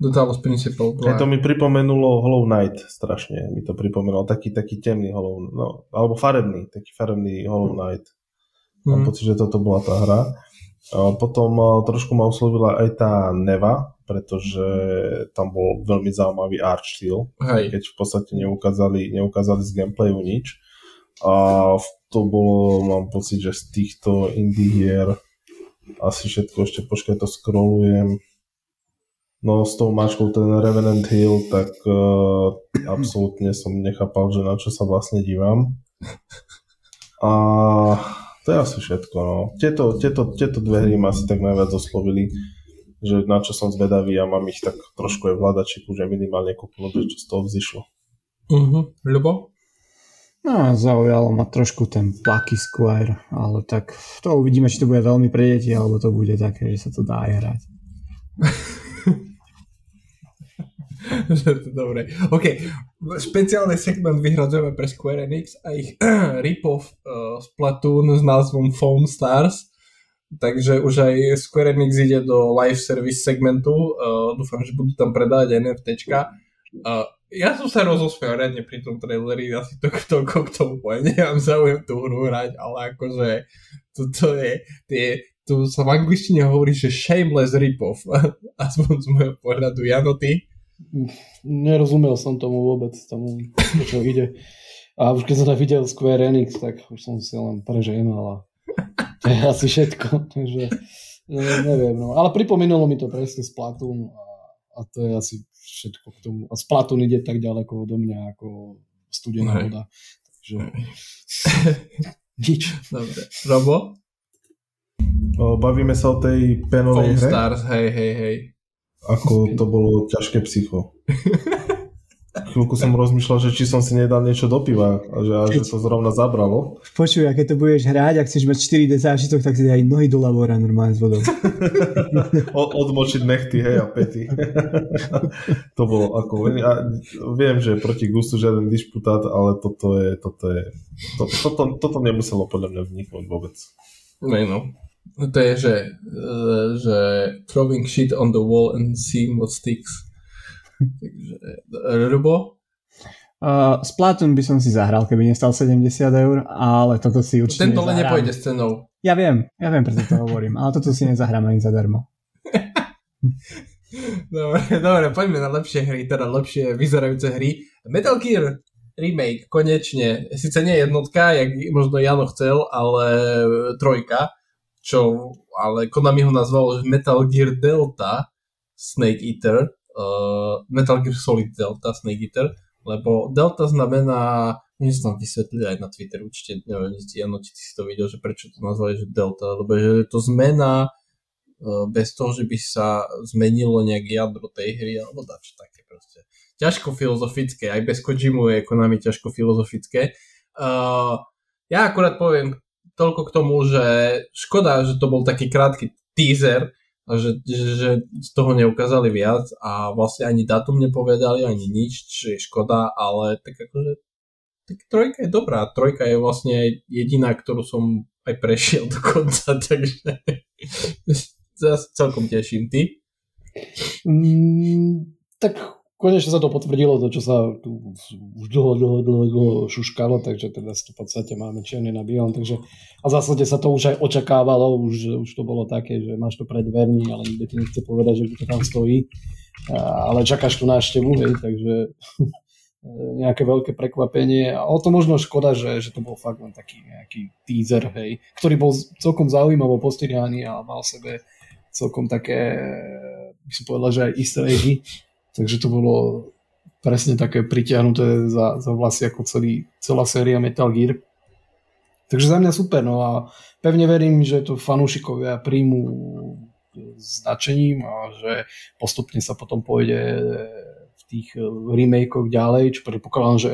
The Talos Principle. Aj to mi pripomenulo Hollow Knight, strašne mi to pripomenulo. Taký, taký temný Hollow, no, alebo farebný, taký farebný Hollow Knight. Mám mm. pocit, že toto bola tá hra. Potom uh, trošku ma oslovila aj tá Neva, pretože tam bol veľmi zaujímavý art štýl, Hej. keď v podstate neukázali, neukázali z gameplayu nič. A to bolo, mám pocit, že z týchto indie hier asi všetko ešte, počkaj, to scrollujem. No s tou mačkou ten Revenant Hill, tak uh, absolútne som nechápal, že na čo sa vlastne dívam. A to je asi všetko. No. Tieto, tieto, tieto dve hry ma asi tak najviac oslovili že na čo som zvedavý a mám ich tak trošku aj v hľadačiku, že minimálne kúknúť, čo z toho vzýšlo. Uh-huh. Ľubo? No, zaujalo ma trošku ten Plucky Squire, ale tak to uvidíme, či to bude veľmi pre deti, alebo to bude také, že sa to dá aj hrať. <laughs> <laughs> Dobre. OK. Špeciálny segment vyhradzujeme pre Square Enix a ich <clears throat> rip-off uh, Splatoon s názvom Foam Stars takže už aj Square Enix ide do live service segmentu, uh, dúfam, že budú tam predávať NFTčka. Uh, ja som sa rozosmiel riadne pri tom traileri, asi to toľko k tomu poviem, <laughs> nemám záujem tú hru hrať, ale akože toto je, tie, tu sa v angličtine hovorí, že shameless rip-off, <laughs> aspoň z môjho pohľadu. Jano? Nerozumel som tomu vôbec, tomu, čo ide. A už keď som tam videl Square Enix, tak už som si len preženal a to je asi všetko. Takže, neviem, no. Ale pripomenulo mi to presne Splatoon a, a to je asi všetko k tomu. A Splatoon ide tak ďaleko odo mňa ako studená Hej. voda. Takže <laughs> nič. Dobre. Robo? O, bavíme sa o tej penovej hre. Stars, hej, hej, hej. Ako to bolo ťažké psycho. chvíľku som rozmýšľal, že či som si nedal niečo do piva a že, a že to zrovna zabralo. Počuj, a keď to budeš hrať, ak chceš mať 4 zážitok, tak si aj nohy do labora normálne s vodou. <laughs> Odmočiť nechty, hej, a pety. <laughs> to bolo ako... Ja viem, že proti gustu žiaden disputát, ale toto je... Toto, je, to, toto, toto nemuselo podľa mňa vniknúť vôbec. No, no. To je, že, že throwing shit on the wall and seeing what sticks. Takže, Rubo? Uh, Splatoon by som si zahral, keby nestal 70 eur, ale toto si určite Tento len nepôjde s cenou. Ja viem, ja viem, preto to hovorím, ale toto si nezahrám ani zadarmo. <laughs> dobre, dobre, poďme na lepšie hry, teda lepšie vyzerajúce hry. Metal Gear remake, konečne. Sice nie jednotka, jak možno Jano chcel, ale trojka, čo, ale Konami ho nazval Metal Gear Delta Snake Eater, uh, Metal Gear Solid Delta Snake Eater, lebo Delta znamená, nie som tam vysvetlil aj na Twitter, určite neviem, Jano, či ty si to videl, že prečo to nazvali, že Delta, lebo že to zmena uh, bez toho, že by sa zmenilo nejak jadro tej hry, alebo dačo také proste. Ťažko filozofické, aj bez Kojimu je Konami ťažko filozofické. Uh, ja akurát poviem toľko k tomu, že škoda, že to bol taký krátky teaser, že, že, že z toho neukázali viac a vlastne ani datum nepovedali, ani nič, čo je škoda, ale tak akože tak trojka je dobrá. Trojka je vlastne jediná, ktorú som aj prešiel <laughs> dokonca, takže <laughs> sa celkom teším. Ty? Mm, tak konečne sa to potvrdilo, to čo sa tu už dlho, dlho, dlho, dlho šuškalo, takže teraz v podstate máme čierne na bielom, takže a v zásade sa to už aj očakávalo, už, už to bolo také, že máš to pred dvermi, ale nikto ti nechce povedať, že to tam stojí, a, ale čakáš tu návštevu, hej, takže <laughs> nejaké veľké prekvapenie. A o to možno škoda, že, že to bol fakt len taký nejaký teaser, hej, ktorý bol celkom zaujímavo postrihaný a mal sebe celkom také, by som povedal, že aj easter Takže to bolo presne také pritiahnuté za, za vlasy ako celý, celá séria Metal Gear. Takže za mňa super, no a pevne verím, že to fanúšikovia príjmu značením a že postupne sa potom pôjde v tých remakeoch ďalej, čo predpokladám, že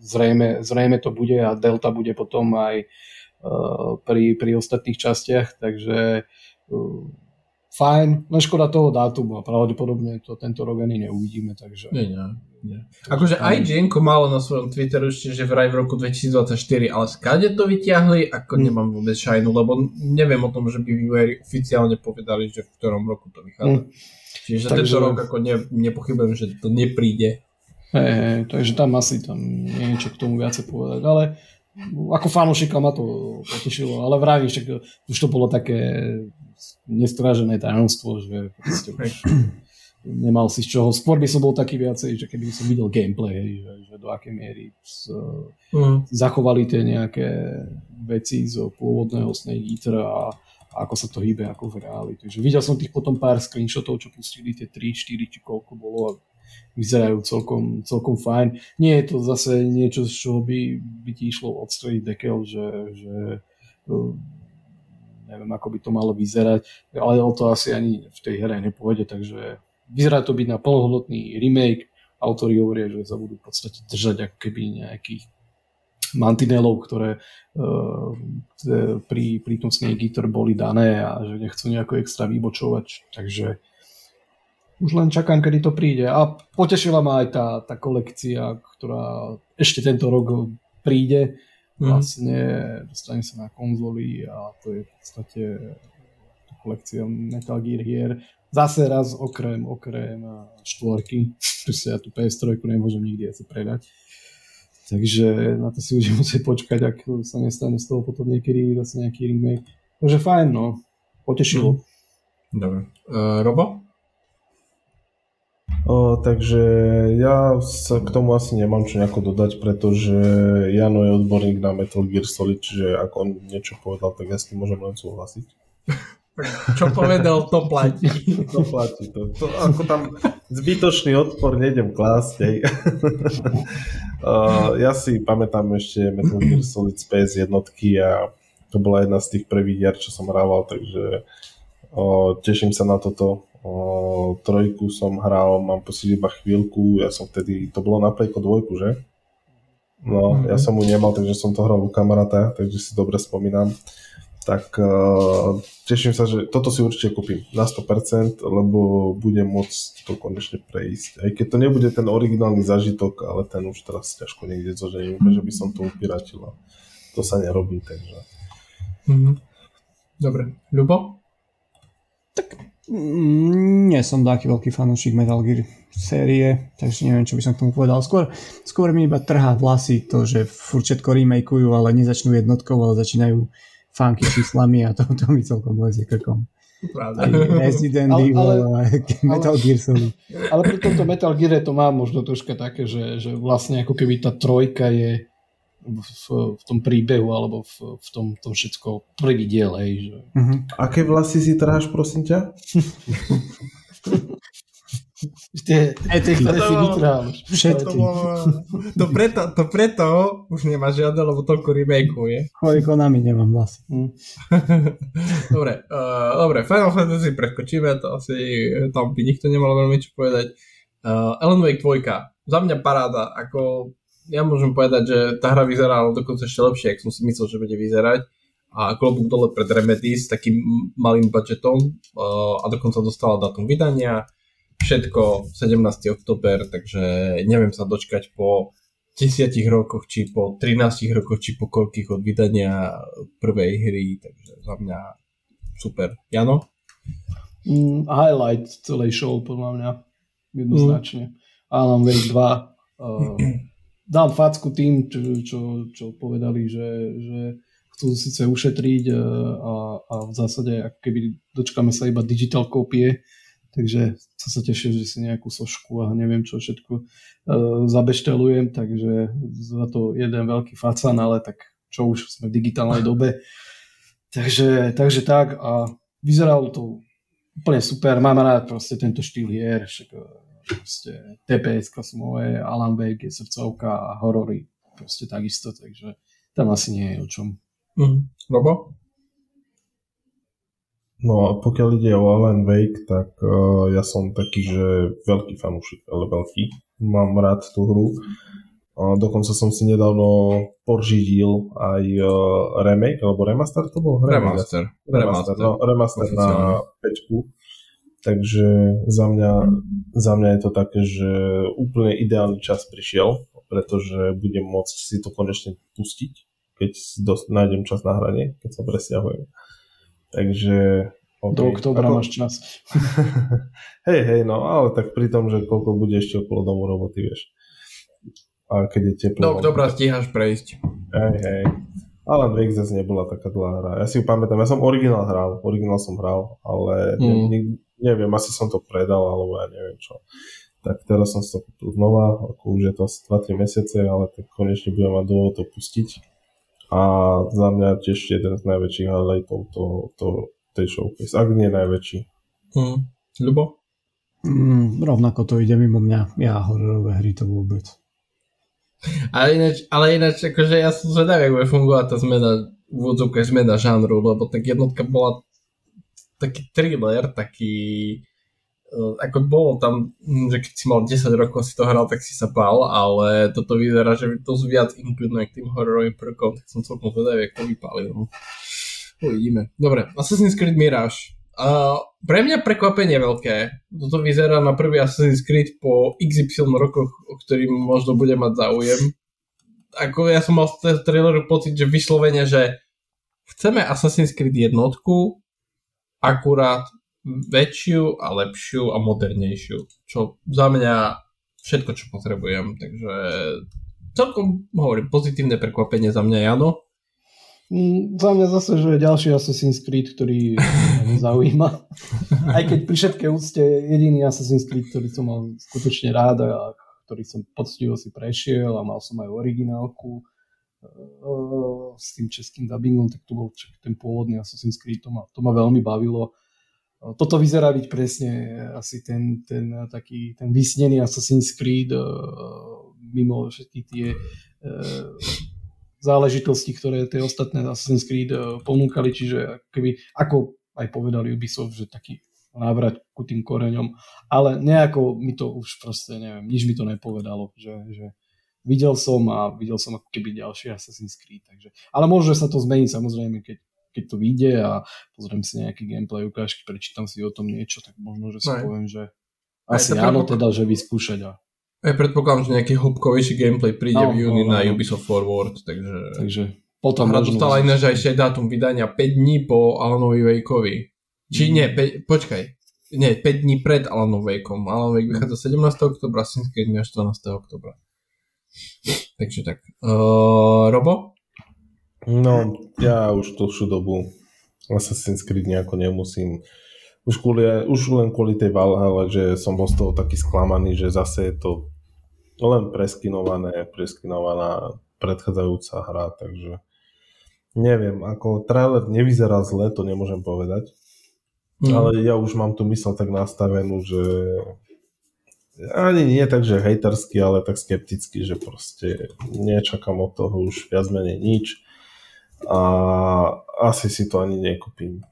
zrejme, zrejme to bude a Delta bude potom aj uh, pri, pri ostatných častiach, takže uh, fajn, len škoda toho dátumu a pravdepodobne to tento rok ani neuvidíme, takže... Nie, nie, nie. Akože aj Jenko malo na svojom Twitteru ešte, že vraj v roku 2024, ale skade to vyťahli, ako mm. nemám vôbec šajnu, lebo neviem o tom, že by vývojári oficiálne povedali, že v ktorom roku to vychádza. Mm. Čiže takže... tento rok ako ne, nepochybujem, že to nepríde. Hej, hej, takže tam asi tam niečo k tomu viacej povedať, ale ako fanúšika ma to potešilo, ale vravím, že už to bolo také nestrážené tajomstvo, že už nemal si z čoho. Skôr by som bol taký viacej, že keby som videl gameplay, že, že do akej miery z, mm. zachovali tie nejaké veci zo pôvodného Snake Eater a, a ako sa to hýbe ako v reáli. Takže videl som tých potom pár screenshotov, čo pustili, tie 3, 4 či koľko bolo a vyzerajú celkom, celkom fajn. Nie je to zase niečo, z čoho by, by ti išlo odstreliť dekel, že, že neviem, ako by to malo vyzerať, ale o to asi ani v tej hre nepôjde, takže vyzerá to byť na plnohodnotný remake, autori hovoria, že sa budú v podstate držať ako keby nejakých mantinelov, ktoré uh, pri, pri tom Snake Eater boli dané a že nechcú nejako extra vybočovať, takže už len čakám, kedy to príde. A potešila ma aj tá, tá kolekcia, ktorá ešte tento rok príde, Mhm. vlastne dostane sa na konzoly a to je v podstate kolekcia Metal Gear hier. Zase raz okrem, okrem štvorky, <laughs> že ja tú PS3 nemôžem nikdy asi predať. Takže na to si už musieť počkať, ak sa nestane z toho potom niekedy zase nejaký remake. Takže fajn, no. Potešilo. Mm. Dobre. Uh, Robo? O, takže ja sa k tomu asi nemám čo nejako dodať, pretože Jano je odborník na Metal Gear Solid, čiže ak on niečo povedal, tak ja s tým môžem len súhlasiť. <laughs> Čo povedal, to platí. <laughs> to platí. To, to, ako tam zbytočný odpor nejdem klásť. Hej. <laughs> uh, ja si pamätám ešte Metal Gear Solid Space jednotky a to bola jedna z tých prvých hier, čo som hrával, takže uh, teším sa na toto O, trojku som hral, mám pocit iba chvíľku, ja som vtedy, to bolo na Playko dvojku, že? No, mm-hmm. ja som mu nemal, takže som to hral u kamaráta, takže si dobre spomínam. Tak uh, teším sa, že toto si určite kúpim na 100%, lebo budem môcť to konečne prejsť. Aj keď to nebude ten originálny zažitok, ale ten už teraz ťažko niekde zožením, že by som to upiratil to sa nerobí, takže... Mm-hmm. Dobre. Ľubo? Tak nie som taký veľký fanúšik Metal Gear série, takže neviem, čo by som k tomu povedal. Skôr, skôr mi iba trhá vlasy to, že furt všetko remakeujú, ale nezačnú jednotkou, ale začínajú funky číslami a to, to mi celkom lezie krkom. Pravda. Resident ale, Evil, ale, ale Metal ale, Gear som... Ale pri tomto Metal Gear to má možno troška také, že, že vlastne ako keby tá trojka je v, v tom príbehu alebo v, v tom, tom všetko prvý diel. Hej, že... Uh-huh. Aké vlasy si trháš, prosím ťa? <laughs> Tie, tie, ktoré si vytrávaš. Všetky. To, to, preto, to preto už nemá žiadne, lebo toľko remakeov je. Kvôli Konami nemám vlasy. Hm. <laughs> dobre, uh, dobre, Final Fantasy preskočíme, to asi tam by nikto nemal veľmi čo povedať. Uh, Alan Wake 2, za mňa paráda, ako ja môžem povedať, že tá hra vyzerala dokonca ešte lepšie, ako som si myslel, že bude vyzerať. A klobúk dole pred Remedy s takým malým budžetom uh, a dokonca dostala datum vydania. Všetko 17. oktober, takže neviem sa dočkať po 10 rokoch, či po 13 rokoch, či po koľkých od vydania prvej hry, takže za mňa super. Jano? Mm, highlight celej show, podľa mňa, jednoznačne. Mm Alan Wake 2. Uh, <clears throat> dám facku tým, čo, čo, čo povedali, že, že chcú síce ušetriť uh, a, a v zásade ako keby dočkáme sa iba digital kópie, takže sa sa teším, že si nejakú sošku a neviem čo všetko uh, zabeštelujem, takže za to jeden veľký facan, ale tak čo už sme v digitálnej dobe. <laughs> Takže, takže tak a vyzeralo to úplne super, mám rád proste tento štýl hier, však e, proste TPS moje, Alan Wake je srdcovka a horory proste takisto, takže tam asi nie je o čom. Mm. Robo? No a pokiaľ ide o Alan Wake, tak uh, ja som taký, že veľký fanúšik, ale veľký. Mám rád tú hru. Uh, dokonca som si nedávno poržidil aj uh, remake, alebo remaster to bol? Remaster. Remaster, remaster, no, remaster na 5 Takže za mňa, za mňa je to také, že úplne ideálny čas prišiel, pretože budem môcť si to konečne pustiť, keď si dosť, nájdem čas na hranie, keď sa presťahujem. Takže... Okay. Do oktobra Ako... máš čas. <laughs> hej, hej, no ale tak pri tom, že koľko bude ešte okolo domu roboty, vieš. A keď je teplo... Do oktobra stíhaš prejsť. Hej, hej. Alan Wake zase nebola taká dlhá hra. Ja si ju pamätám, ja som originál hral, originál som hral, ale mm. ne, neviem, asi som to predal, alebo ja neviem čo. Tak teraz som to kúpil znova, ako už je to asi 2-3 mesiace, ale tak konečne budem mať dôvod to pustiť. A za mňa tiež jeden z najväčších highlightov to, to, tej showcase, ak nie najväčší. Hmm. Ľubo? Mm, rovnako to ide mimo mňa. Ja hororové hry to vôbec. Ale ináč, ale ináč akože ja som zvedavý, ako bude fungovať tá zmena, v úvodzovke zmena žánru, lebo tak jednotka bola taký thriller, taký uh, ako bolo tam, hm, že keď si mal 10 rokov si to hral, tak si sa bál, ale toto vyzerá, že to viac inklinuje k tým hororovým prvkom, tak som celkom zvedavý, ako to vypáli. No. Uvidíme. Dobre, Assassin's Creed Mirage. Uh, pre mňa prekvapenie veľké. Toto vyzerá na prvý Assassin's Creed po XY rokoch, o ktorým možno bude mať záujem. Ako ja som mal z traileru pocit, že vyslovene, že chceme Assassin's Creed jednotku, akurát väčšiu a lepšiu a modernejšiu. Čo za mňa všetko, čo potrebujem. Takže celkom hovorím, pozitívne prekvapenie za mňa, Jano. Mm, za mňa zase, že je ďalší Assassin's Creed, ktorý ma zaujíma. <laughs> Aj keď pri všetkej úcte jediný Assassin's Creed, ktorý som mal skutočne rád a ktorý som poctivo si prešiel a mal som aj originálku s tým českým dubbingom, tak to bol ten pôvodný Assassin's Creed, to ma, to ma veľmi bavilo. Toto vyzerá byť presne asi ten, ten taký ten vysnený Assassin's Creed mimo všetky tie záležitosti, ktoré tie ostatné Assassin's Creed ponúkali, čiže keby, ako aj povedali Ubisoft, že taký návrat ku tým koreňom, ale nejako mi to už proste, neviem, nič mi to nepovedalo, že, že videl som a videl som ako keby ďalší Assassin's Creed. Takže, ale môže sa to zmeniť samozrejme, keď, keď to vyjde a pozriem si nejaký gameplay ukážky, prečítam si o tom niečo, tak možno, že si Aj. poviem, že asi áno predpokladám, teda, že vyskúšať. A... Ja predpokladám, že nejaký hĺbkovejší gameplay príde no, v júni no, no, na Ubisoft Forward, takže... Takže potom Hra dostala ináč aj ešte dátum vydania 5 dní po Alanovi Wakeovi. Či mm. nie, 5, počkaj, nie, 5 dní pred Alanom Wakeom. Alan Wake vychádza 17. oktobra, Creed 14. oktobra. Takže tak. Uh, Robo? No, ja už dlhšiu dobu Assassin's Creed nejako nemusím. Už, kvôli, už len kvôli tej Valhalla, že som bol z toho taký sklamaný, že zase je to len preskinované, preskinovaná predchádzajúca hra, takže neviem, ako trailer nevyzeral zle, to nemôžem povedať, mm. ale ja už mám tu mysel tak nastavenú, že ani nie tak, že hejtersky, ale tak skepticky, že proste nečakám od toho už viac menej nič a asi si to ani nekúpim.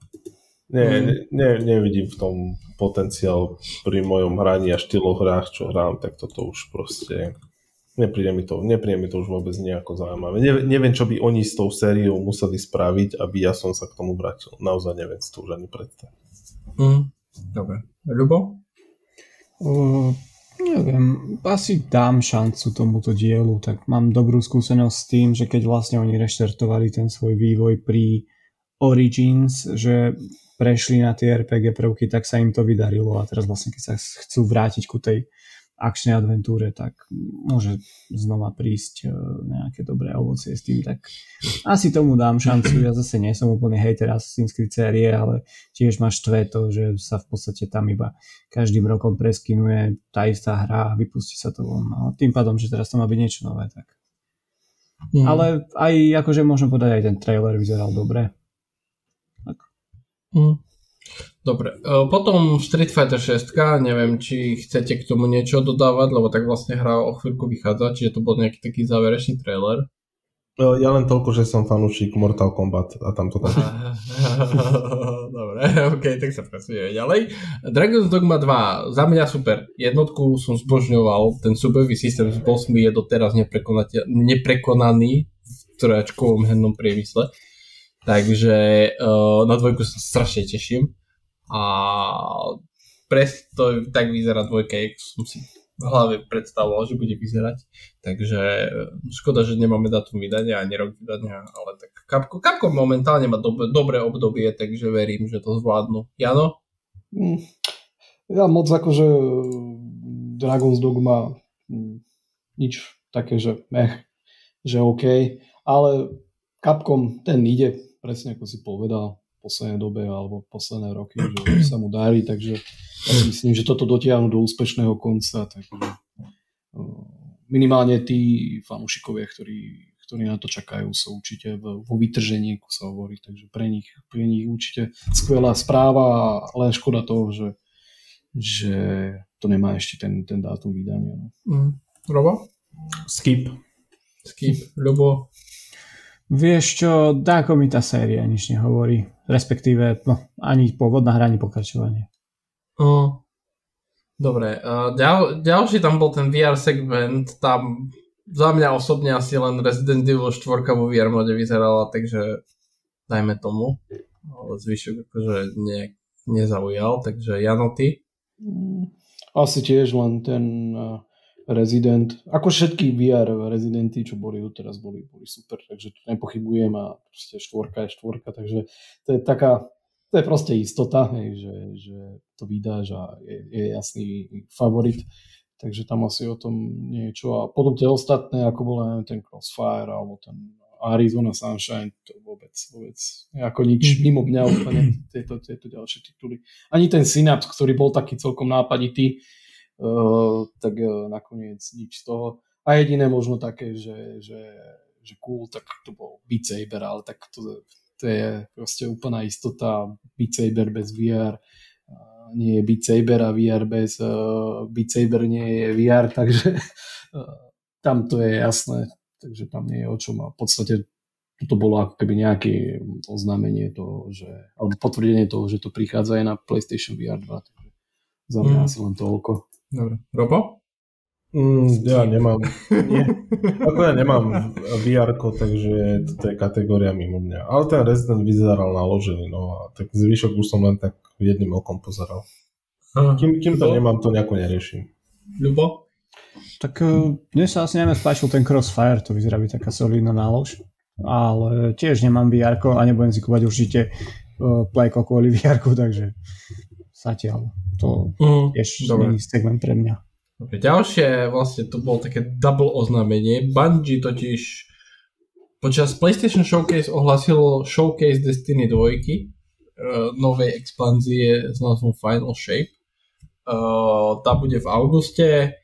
Nie, mm. ne, nevidím v tom potenciál pri mojom hraní a štýloch hrách, čo hrám, tak toto už proste nepríde mi to, nepríde mi to už vôbec nejako zaujímavé. Ne, neviem, čo by oni s tou sériou museli spraviť, aby ja som sa k tomu vrátil. Naozaj neviem si to už ani predstaviť. Mm. Dobre. Ľubo? Uh, Neviem, asi dám šancu tomuto dielu, tak mám dobrú skúsenosť s tým, že keď vlastne oni reštartovali ten svoj vývoj pri Origins, že prešli na tie RPG prvky, tak sa im to vydarilo a teraz vlastne keď sa chcú vrátiť ku tej akčnej adventúre, tak môže znova prísť e, nejaké dobré ovocie s tým, tak asi tomu dám šancu. Ja zase nie som úplne hejter Assassin's Creed série, ale tiež máš štve to, že sa v podstate tam iba každým rokom preskinuje tá istá hra a vypustí sa to von. No, tým pádom, že teraz to má byť niečo nové, tak. Mm. Ale aj akože môžem povedať, aj ten trailer vyzeral dobre. Tak. Mm. Dobre, e, potom Street Fighter 6, neviem, či chcete k tomu niečo dodávať, lebo tak vlastne hra o chvíľku vychádza, čiže to bol nejaký taký záverečný trailer. E, ja len toľko, že som fanúšik Mortal Kombat a tam to tak. <laughs> Dobre, <laughs> ok, tak sa presunieme ďalej. Dragon's Dogma 2, za mňa super. Jednotku som zbožňoval, ten súbojový systém s bossmi je doteraz neprekonaný v trojačkovom hernom priemysle. Takže uh, na dvojku sa strašne teším a presto tak vyzerá dvojka, jak som si v hlave predstavoval, že bude vyzerať. Takže e, škoda, že nemáme datum vydania ani rok vydania, ale tak Capcom, Capcom momentálne má dob- dobré obdobie, takže verím, že to zvládnu. Jano? Mm, ja moc akože Dragon's Dogma mm, nič také, že mech, že OK, ale Capcom ten ide, presne ako si povedal, poslednej dobe alebo posledné roky, že sa mu darí, takže ja si myslím, že toto dotiahnu do úspešného konca, takže minimálne tí fanúšikovia, ktorí, ktorí na to čakajú, sú určite vo vytržení, ako sa hovorí, takže pre nich, pre nich určite skvelá správa, len škoda toho, že, že to nemá ešte ten, ten dátum vydania. No. Mm. Robo? Skip. Skip. Ľubo? Vieš čo, dáko mi tá séria nič nehovorí. Respektíve, no, ani pôvodná hra, ani pokračovanie. Uh, dobre, uh, ďal, ďalší tam bol ten VR segment, tam za mňa osobne asi len Resident Evil 4 vo VR mode vyzerala, takže dajme tomu. Ale zvyšok akože ne, nezaujal, takže Jano, ty? Mm, asi tiež len ten uh, Resident, ako všetky VR rezidenty, čo boli teraz boli, boli super, takže tu nepochybujem a proste štvorka je štvorka, takže to je taká, to je proste istota, hej, že, že to vydáš a je, je jasný favorit, takže tam asi o tom niečo a potom tie ostatné, ako bol ten Crossfire alebo ten Arizona Sunshine, to vôbec, vôbec ako nič mhm. mimo mňa úplne tieto, tieto ďalšie tituly. Ani ten Synapse, ktorý bol taký celkom nápaditý, tak uh, nakoniec nič z toho. A jediné možno také, že, že, že cool, tak to bol Beat Saber, ale tak to, to je proste úplná istota. Beat Saber bez VR uh, nie je Beat Saber a VR bez uh, Beat Saber nie je VR, <laughs> takže uh, tam to je jasné, takže tam nie je o čom. A v podstate to bolo ako keby nejaké oznámenie toho, že, alebo potvrdenie toho, že to prichádza aj na PlayStation VR 2. Takže za mňa mm. asi len toľko. Dobre. Robo? Mm, ja nemám. Nie. <laughs> Ako ja nemám vr takže to je kategória mimo mňa. Ale ten Resident vyzeral naložený, no a tak zvyšok už som len tak jedným okom pozeral. Kým, kým to nemám, to nejako neriešim. Ľubo? Tak uh, mne sa asi najmä spáčil ten Crossfire, to vyzerá byť taká solidná nálož. Ale tiež nemám vr a nebudem si kúpať určite uh, Playko kvôli vr takže zatiaľ to mm, tiež nie segment pre mňa. Dobre, ďalšie vlastne to bolo také double oznámenie. Bungie totiž počas PlayStation Showcase ohlasilo Showcase Destiny 2 uh, e, novej expanzie s názvom Final Shape. Uh, tá bude v auguste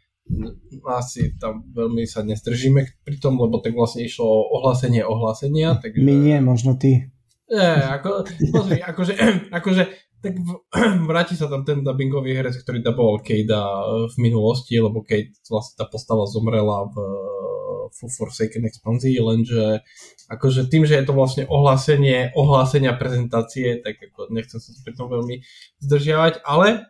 asi tam veľmi sa nestržíme pri tom, lebo tak vlastne išlo o ohlásenie ohlásenia. Takže... My nie, možno ty. Nie, ako, pozri, akože, <clears throat> akože tak <clears throat> vráti sa tam ten dubbingový herec, ktorý duboval Kejda e, v minulosti, lebo Kate vlastne tá postava zomrela v, v Forsaken expanzii, lenže akože tým, že je to vlastne ohlásenie, ohlásenia prezentácie, tak ako nechcem sa pri tom veľmi zdržiavať, ale...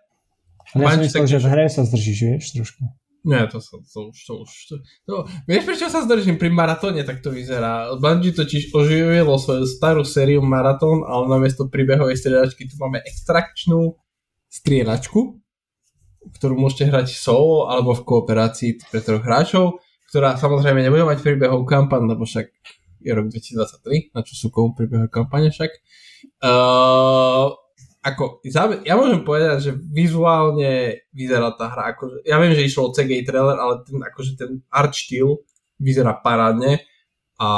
Ja som myslel, že v hre sa zdržíš, vieš, trošku. Nie, to, sa, to už, to už, to, to, vieš prečo sa zdržím? Pri maratóne tak to vyzerá. Bungie totiž oživilo svoju starú sériu Maratón, ale namiesto príbehovej striedačky tu máme extrakčnú striedačku, ktorú môžete hrať solo alebo v kooperácii pre troch hráčov, ktorá samozrejme nebude mať príbehovú kampaň, lebo však je rok 2023, na čo sú komu príbehové kampane však. Uh, ako, ja môžem povedať, že vizuálne vyzerá tá hra, akože, ja viem, že išlo o CGI trailer, ale ten, akože ten art štýl vyzerá parádne a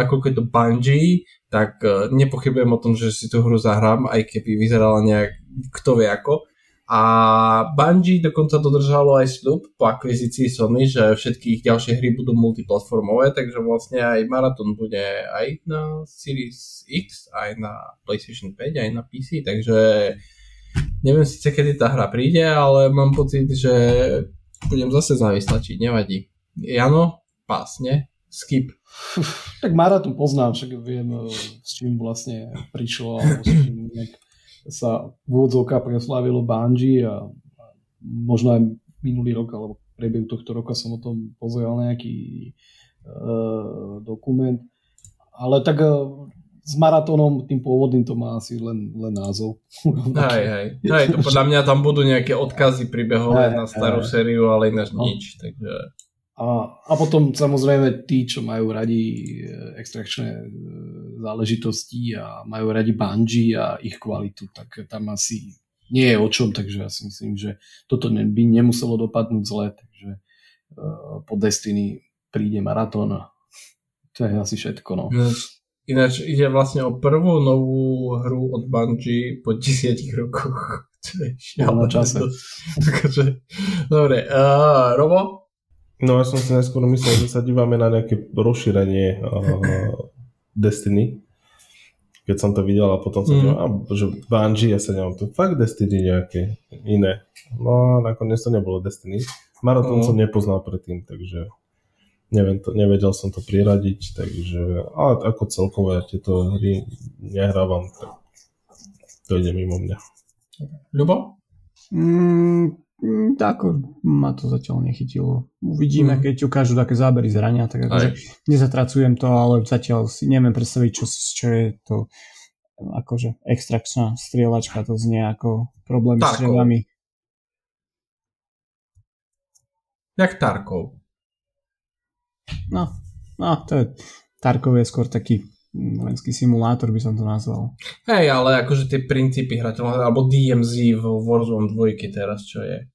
nakoľko je to Bungie, tak uh, nepochybujem o tom, že si tú hru zahrám, aj keby vyzerala nejak kto vie ako. A Bungie dokonca dodržalo aj sľub po akvizícii Sony, že všetky ich ďalšie hry budú multiplatformové, takže vlastne aj Marathon bude aj na Series X, aj na PlayStation 5, aj na PC, takže neviem síce kedy tá hra príde, ale mám pocit, že budem zase závislačiť, nevadí. Jano, pás, ne? Skip. Tak Marathon poznám, však viem, s čím vlastne prišlo, alebo s čím nejak sa v úvodzovkách preslavilo Bungie a, možno aj minulý rok alebo priebehu tohto roka som o tom pozeral nejaký uh, dokument. Ale tak uh, s maratónom, tým pôvodným to má asi len, len názov. <laughs> Hej, hej. hej, to podľa mňa tam budú nejaké odkazy príbehové na starú sériu, ale ináč no. nič. Takže... A, a potom samozrejme tí, čo majú radi e, extrakčné záležitosti a majú radi Bungie a ich kvalitu, tak tam asi nie je o čom, takže ja si myslím, že toto by nemuselo dopadnúť zle, takže uh, po Destiny príde maratón a to je asi všetko. No. Ináč ide vlastne o prvú novú hru od Bungie po desiatich rokoch. <laughs> Čo je šialené. Čase. <laughs> dobre, uh, Robo? No ja som si najskôr myslel, že sa dívame na nejaké rozšírenie uh, Destiny, keď som to videl a potom som mm. Videl, že Bungie, ja sa neviem, to fakt Destiny nejaké iné. No a nakoniec to nebolo Destiny. Marathon mm. som nepoznal predtým, takže neviem to, nevedel som to priradiť, takže ale ako celkové ja tieto hry nehrávam, tak to ide mimo mňa. Ľubo? Mm, ako ma to zatiaľ nechytilo. Uvidíme, mm. keď ukážu také zábery zrania, tak akože nezatracujem to, ale zatiaľ si neviem predstaviť, čo, čo je to akože extrakčná strieľačka, to znie ako problém s strieľami. Jak Tarkov. No, no, to je Tarkov je skôr taký vojenský simulátor by som to nazval. Hej, ale akože tie princípy hrateľné, alebo DMZ v Warzone 2 teraz, čo je.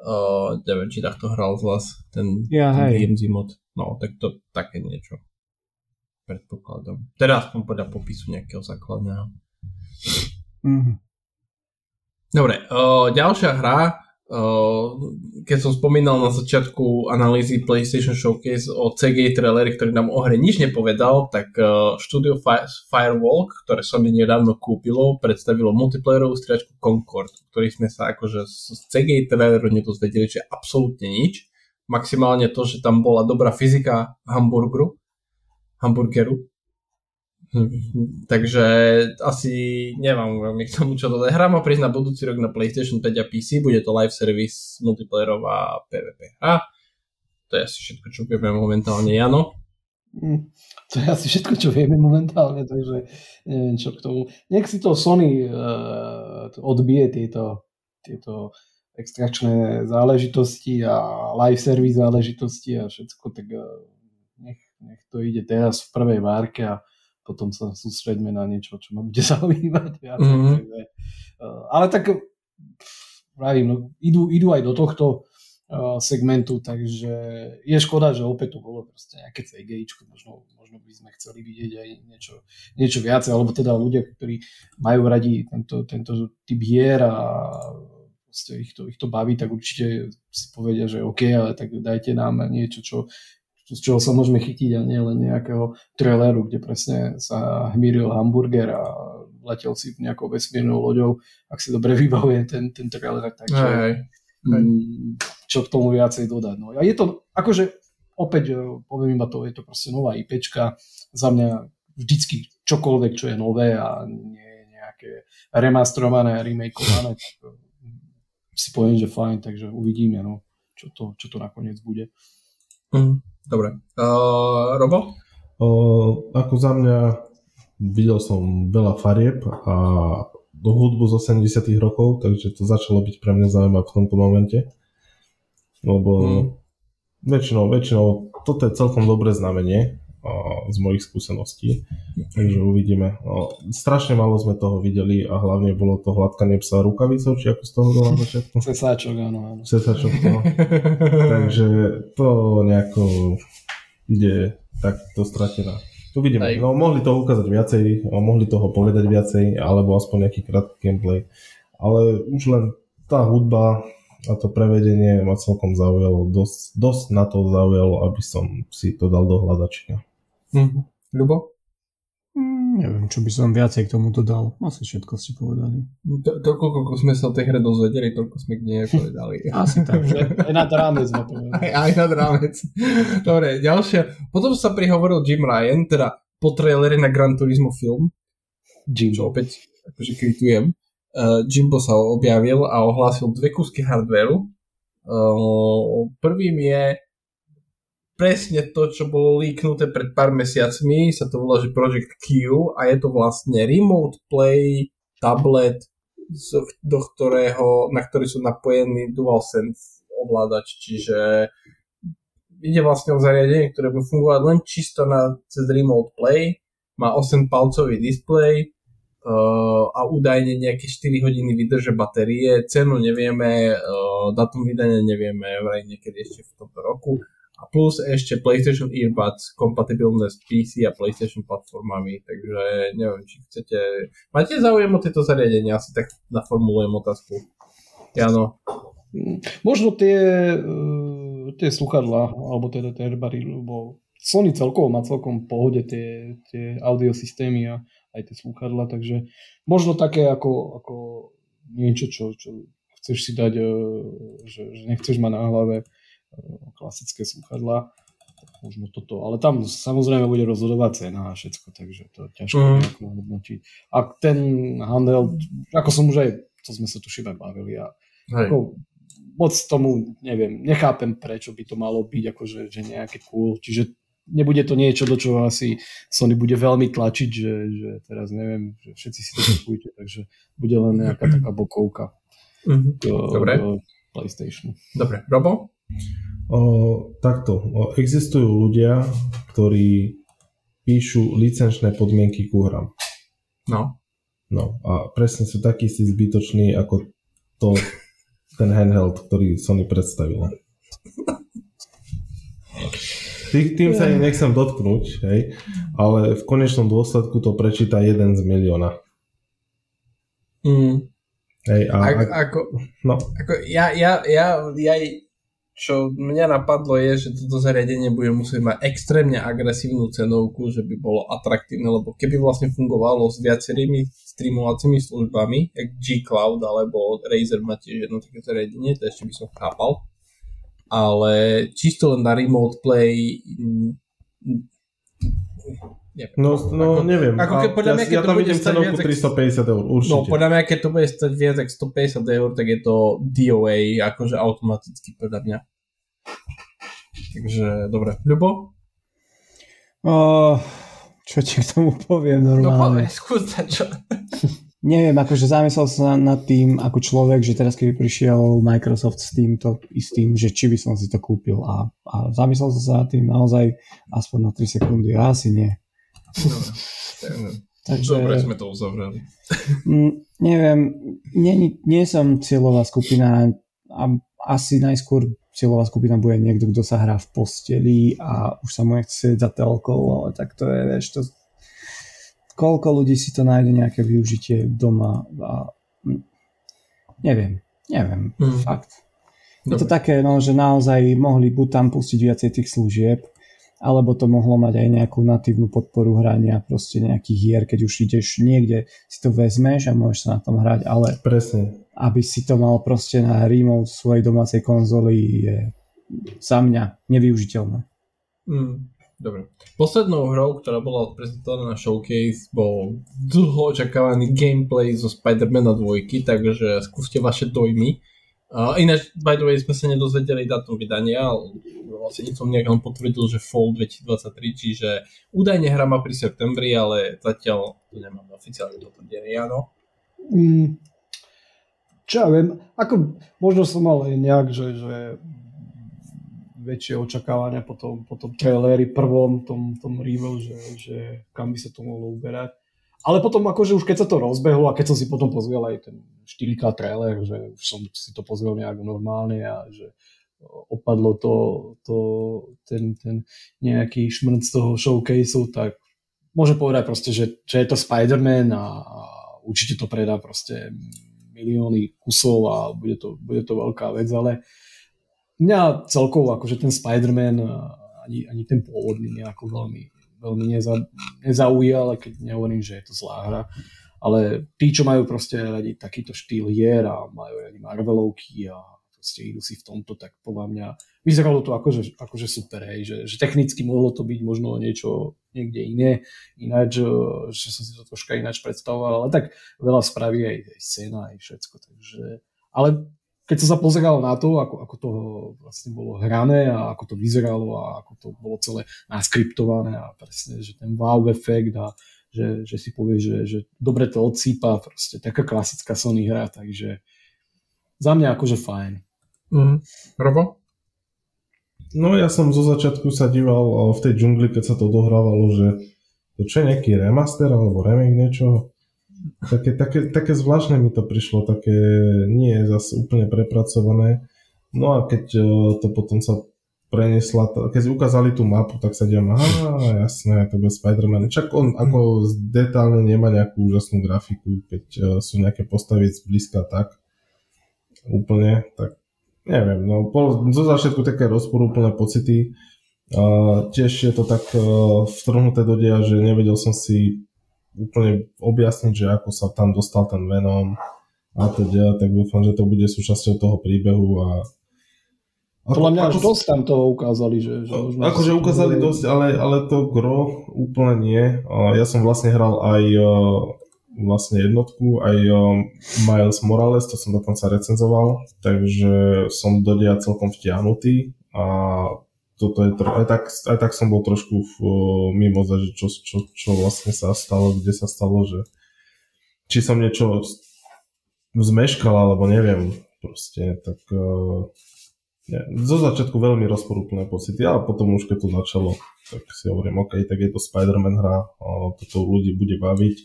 Uh, neviem, či takto hral z vás ten, ja, ten hej. DMZ mod. No, tak to také niečo. Predpokladom. Teda aspoň podľa popisu nejakého základného. Mm-hmm. Dobre, uh, ďalšia hra, keď som spomínal na začiatku analýzy PlayStation Showcase o CG traileri, ktorý nám o hre nič nepovedal, tak štúdio Firewalk, ktoré mi nedávno kúpilo, predstavilo multiplayerovú striačku Concord, ktorý sme sa akože z CG traileru nedozvedeli, že absolútne nič. Maximálne to, že tam bola dobrá fyzika hamburgeru, hamburgeru, Takže asi nemám veľmi k tomu čo dodať. Hra má prísť na budúci rok na PlayStation 5 a PC, bude to live service multiplayerová PvP hra. To je asi všetko, čo vieme momentálne, Jano. Mm, to je asi všetko, čo vieme momentálne, takže neviem čo k tomu. Nech si to Sony uh, odbije tieto, tieto extrakčné záležitosti a live service záležitosti a všetko, tak uh, nech, nech to ide teraz v prvej várke a potom sa sústreďme na niečo, čo ma bude <laughs> zaujímať. Mm-hmm. Ale tak pravím, no, idú, idú aj do tohto uh, segmentu, takže je škoda, že opäť to bolo proste nejaké CGI, možno, možno by sme chceli vidieť aj niečo, niečo viacej, alebo teda ľudia, ktorí majú radi tento, tento typ hier a proste ich to, ich to baví, tak určite si povedia, že OK, ale tak dajte nám niečo, čo z čoho sa môžeme chytiť a nie len nejakého traileru, kde presne sa hmíril hamburger a letel si nejakou vesmírnou loďou, ak si dobre <laughs> vybavuje ten, ten trailer, takže aj, aj. čo k tomu viacej dodať. No. A je to, akože opäť e, poviem iba to, je to proste nová IPčka, za mňa vždycky čokoľvek, čo je nové a nie je nejaké remastrované, remakeované, tak e, si poviem, že fajn, takže uvidíme, no, čo, to, čo to nakoniec bude. Mm. Dobre. Uh, Robo? Uh, ako za mňa videl som veľa farieb a do hudbu z 80 rokov, takže to začalo byť pre mňa zaujímavé v tomto momente. Lebo hmm. väčšinou, väčšinou toto je celkom dobré znamenie, z mojich skúseností. Takže uvidíme. Strašne málo sme toho videli a hlavne bolo to hladkanie psa rukavicou, či ako z toho bolo na začiatku? Cesáčok, áno. áno. Cesáčok, no. Takže to nejako ide takto stratená. Uvidíme. No, mohli to ukázať viacej, mohli toho povedať viacej, alebo aspoň nejaký krátky gameplay. Ale už len tá hudba a to prevedenie ma celkom zaujalo. Dosť, dosť na to zaujalo, aby som si to dal do hľadačka. Mm-hmm. Ľubo? Mm, neviem, čo by som viacej k tomu dodal. Asi všetko ste povedali. To, to koľko sme sa o tej hre dozvedeli, toľko sme k nej povedali. <laughs> Asi tak. <laughs> aj nad rámec sme Aj, aj nad rámec. <laughs> Dobre, ďalšia. Potom sa prihovoril Jim Ryan, teda po traileri na Gran Turismo film. Jim. Čo opäť akože kvitujem. Uh, Jimbo sa objavil a ohlásil dve kúsky hardwareu. Uh, prvým je presne to, čo bolo líknuté pred pár mesiacmi, sa to volá, že Project Q a je to vlastne remote play tablet, do ktorého, na ktorý sú napojení DualSense ovládač, čiže ide vlastne o zariadenie, ktoré bude fungovať len čisto na, cez remote play, má 8 palcový display uh, a údajne nejaké 4 hodiny vydrže batérie, cenu nevieme, uh, datum vydania nevieme, vraj niekedy ešte v tomto roku a plus ešte PlayStation Earbuds kompatibilné s PC a PlayStation platformami, takže neviem, či chcete... Máte záujem o tieto zariadenia? Asi tak naformulujem otázku. Jano. Možno tie, uh, tie sluchadla, alebo teda tie earbary, lebo Sony celkovo má celkom pohode tie, tie audiosystémy a aj tie sluchadla, takže možno také ako, ako niečo, čo, čo chceš si dať, uh, že, že nechceš mať na hlave Eh, klasické sluchadla, možno toto, ale tam samozrejme bude rozhodovať cena a všetko, takže to je ťažko mm. nejako hodnotiť. A ten handel, ako som už aj, to sme sa tu šiba bavili a ako, moc tomu, neviem, nechápem, prečo by to malo byť akože že nejaké cool, čiže nebude to niečo, do čoho asi Sony bude veľmi tlačiť, že, že teraz neviem, že všetci si to kupujte, takže bude len nejaká taká bokovka mm-hmm. do, Dobre. do PlayStationu. Dobre, Robo? O, takto, o, existujú ľudia, ktorí píšu licenčné podmienky ku hram. No. No a presne sú takí si zbytoční ako to, ten handheld, ktorý Sony predstavilo. Tý, tým sa nechcem dotknúť, hej, ale v konečnom dôsledku to prečíta jeden z milióna. Mm. Hej, a, ako, ako, no. ako ja, ja, ja, ja čo mňa napadlo je, že toto zariadenie bude musieť mať extrémne agresívnu cenovku, že by bolo atraktívne, lebo keby vlastne fungovalo s viacerými streamovacími službami, jak G-Cloud alebo Razer má tiež jedno také zariadenie, to ešte by som chápal, ale čisto len na remote play Neviem. No, no ako, neviem. Ako keď, podľa mňa, keď ja, to bude stať viac... 350 eur, určite. No, podľa mňa, keď to bude stať viac ako 150 eur, tak je to DOA, akože automaticky, podľa mňa. Takže, dobre. Ľubo? Uh, čo ti k tomu poviem normálne? No povedz, čo. <laughs> Neviem, akože zamyslel sa nad tým ako človek, že teraz keby prišiel Microsoft s týmto i s tým, že či by som si to kúpil a, a zamyslel som sa nad tým naozaj aspoň na 3 sekundy, asi nie. Dobre. Takže, Dobre sme to uzavreli. M, neviem, nie, nie som cieľová skupina a asi najskôr cieľová skupina bude niekto, kto sa hrá v posteli a už sa mu nechce za telkou, ale tak to je, vieš, to koľko ľudí si to nájde nejaké využitie doma a neviem, neviem, mm. fakt. Dobre. Je to také, no, že naozaj mohli buď tam pustiť viacej tých služieb, alebo to mohlo mať aj nejakú natívnu podporu hrania proste nejakých hier, keď už ideš niekde, si to vezmeš a môžeš sa na tom hrať, ale Presne. aby si to mal proste na remote svojej domácej konzoli je za mňa nevyužiteľné. Mm, dobre. Poslednou hrou, ktorá bola prezentovaná na Showcase, bol dlho očakávaný gameplay zo Spider-Mana 2, takže skúste vaše dojmy. Uh, ináč, by the way, sme sa nedozvedeli datum vydania, ale vlastne som nejak len potvrdil, že Fall 2023, čiže údajne hra má pri septembri, ale zatiaľ to nemám oficiálne potvrdené, áno. Mm, čo ja viem, ako možno som mal aj nejak, že, že väčšie očakávania po tom, po tom traileri prvom, tom, tom review, že, že kam by sa to mohlo uberať. Ale potom akože už keď sa to rozbehlo a keď som si potom pozrel aj ten 4K trailer, že už som si to pozrel nejak normálne a že opadlo to, to ten, ten nejaký šmrnc toho showcaseu, tak môžem povedať proste, že, že je to Spider-Man a určite to predá proste milióny kusov a bude to, bude to veľká vec, ale mňa celkovo akože ten Spider-Man ani, ani ten pôvodný nejako veľmi veľmi neza, nezaujal, keď nehovorím, že je to zlá hra. Ale tí, čo majú proste radi takýto štýl hier a majú radi Marvelovky a proste idú si v tomto, tak podľa mňa vyzeralo to akože, akože super, hej, že, že technicky mohlo to byť možno niečo niekde iné, ináč, že som si to troška ináč predstavoval, ale tak veľa spraví aj, aj scéna, aj všetko, takže ale keď som sa pozeral na to, ako, ako to vlastne bolo hrané a ako to vyzeralo a ako to bolo celé naskriptované a presne, že ten wow efekt a že, že si povie, že, že dobre to odsýpa, proste taká klasická Sony hra, takže za mňa akože fajn. Mm. Robo? No ja som zo začiatku sa díval v tej džungli, keď sa to dohrávalo, že to čo je nejaký remaster alebo remake niečo, Také, také, také zvláštne mi to prišlo, také nie je zase úplne prepracované. No a keď e, to potom sa prenesla, keď ukázali tú mapu, tak sa dívam, aha, jasné, to bude Spider-Man. Čak on ako detálne nemá nejakú úžasnú grafiku, keď e, sú nejaké postavy zblízka tak úplne, tak neviem, no bol zo začiatku také rozporúplné pocity. A tiež je to tak uh, vtrhnuté do deja, že nevedel som si úplne objasniť, že ako sa tam dostal ten Venom a teda, tak dúfam, že to bude súčasťou toho príbehu a podľa mňa až dosť tam toho ukázali. Že, že možno akože ukázali dosť, ale, ale to gro úplne nie. Ja som vlastne hral aj e, vlastne jednotku, aj e, Miles Morales, to som dokonca recenzoval, takže som do deja celkom vtiahnutý a toto je aj, tak, aj tak som bol trošku v, mimo, že čo, čo, čo vlastne sa stalo, kde sa stalo, že či som niečo zmeškal, alebo neviem, proste, tak uh, nie, zo začiatku veľmi rozporúplné pocity, ale potom už keď to začalo, tak si hovorím, OK, tak je to Spider-Man hra, uh, toto ľudí bude baviť,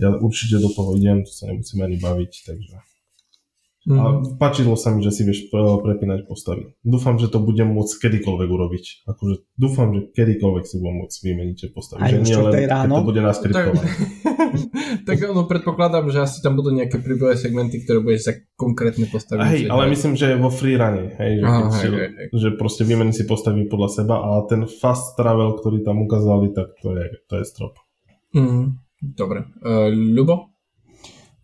ja určite do toho idem, to sa nemusím ani baviť, takže Mm. A páčilo sa mi, že si vieš prepínať postavy. Dúfam, že to budem môcť kedykoľvek urobiť. Akože dúfam, že kedykoľvek si budem môcť vymeniť tie postavy. Aj že nie len, ráno? keď to bude naskriptované. tak, <laughs> tak ono predpokladám, že asi tam budú nejaké príbehové segmenty, ktoré budeš za konkrétne postavy. Hej, ale myslím, že vo free runne. Hej, že, Aha, hej, hej, hej. že proste vymení si postavy podľa seba a ten fast travel, ktorý tam ukázali, tak to je, to je strop. Mm, dobre. Uh, Ľubo?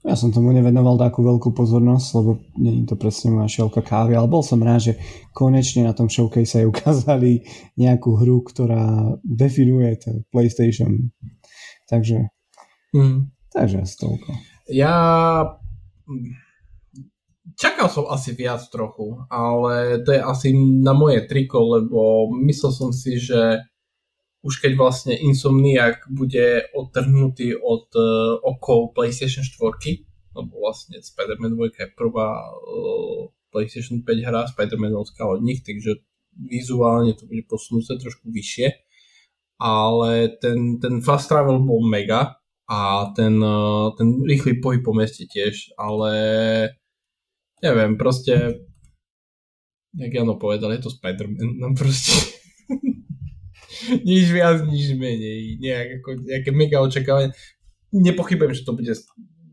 Ja som tomu nevenoval takú veľkú pozornosť, lebo nie je to presne moja šelka kávy, ale bol som rád, že konečne na tom showcase aj ukázali nejakú hru, ktorá definuje ten PlayStation. Takže, mm. takže asi toľko. Ja čakal som asi viac trochu, ale to je asi na moje triko, lebo myslel som si, že už keď vlastne Insomniac bude odtrhnutý od uh, okov PlayStation 4, lebo vlastne Spider-Man 2 je prvá uh, PlayStation 5 hra, Spider-Man od nich, takže vizuálne to bude posunúť trošku vyššie, ale ten, ten fast travel bol mega a ten, uh, ten rýchly pohyb po meste tiež, ale neviem, proste jak Jano povedal, je to Spider-Man, no proste nič viac, nič menej, nejak ako nejaké mega očakávanie. Nepochybujem, že to bude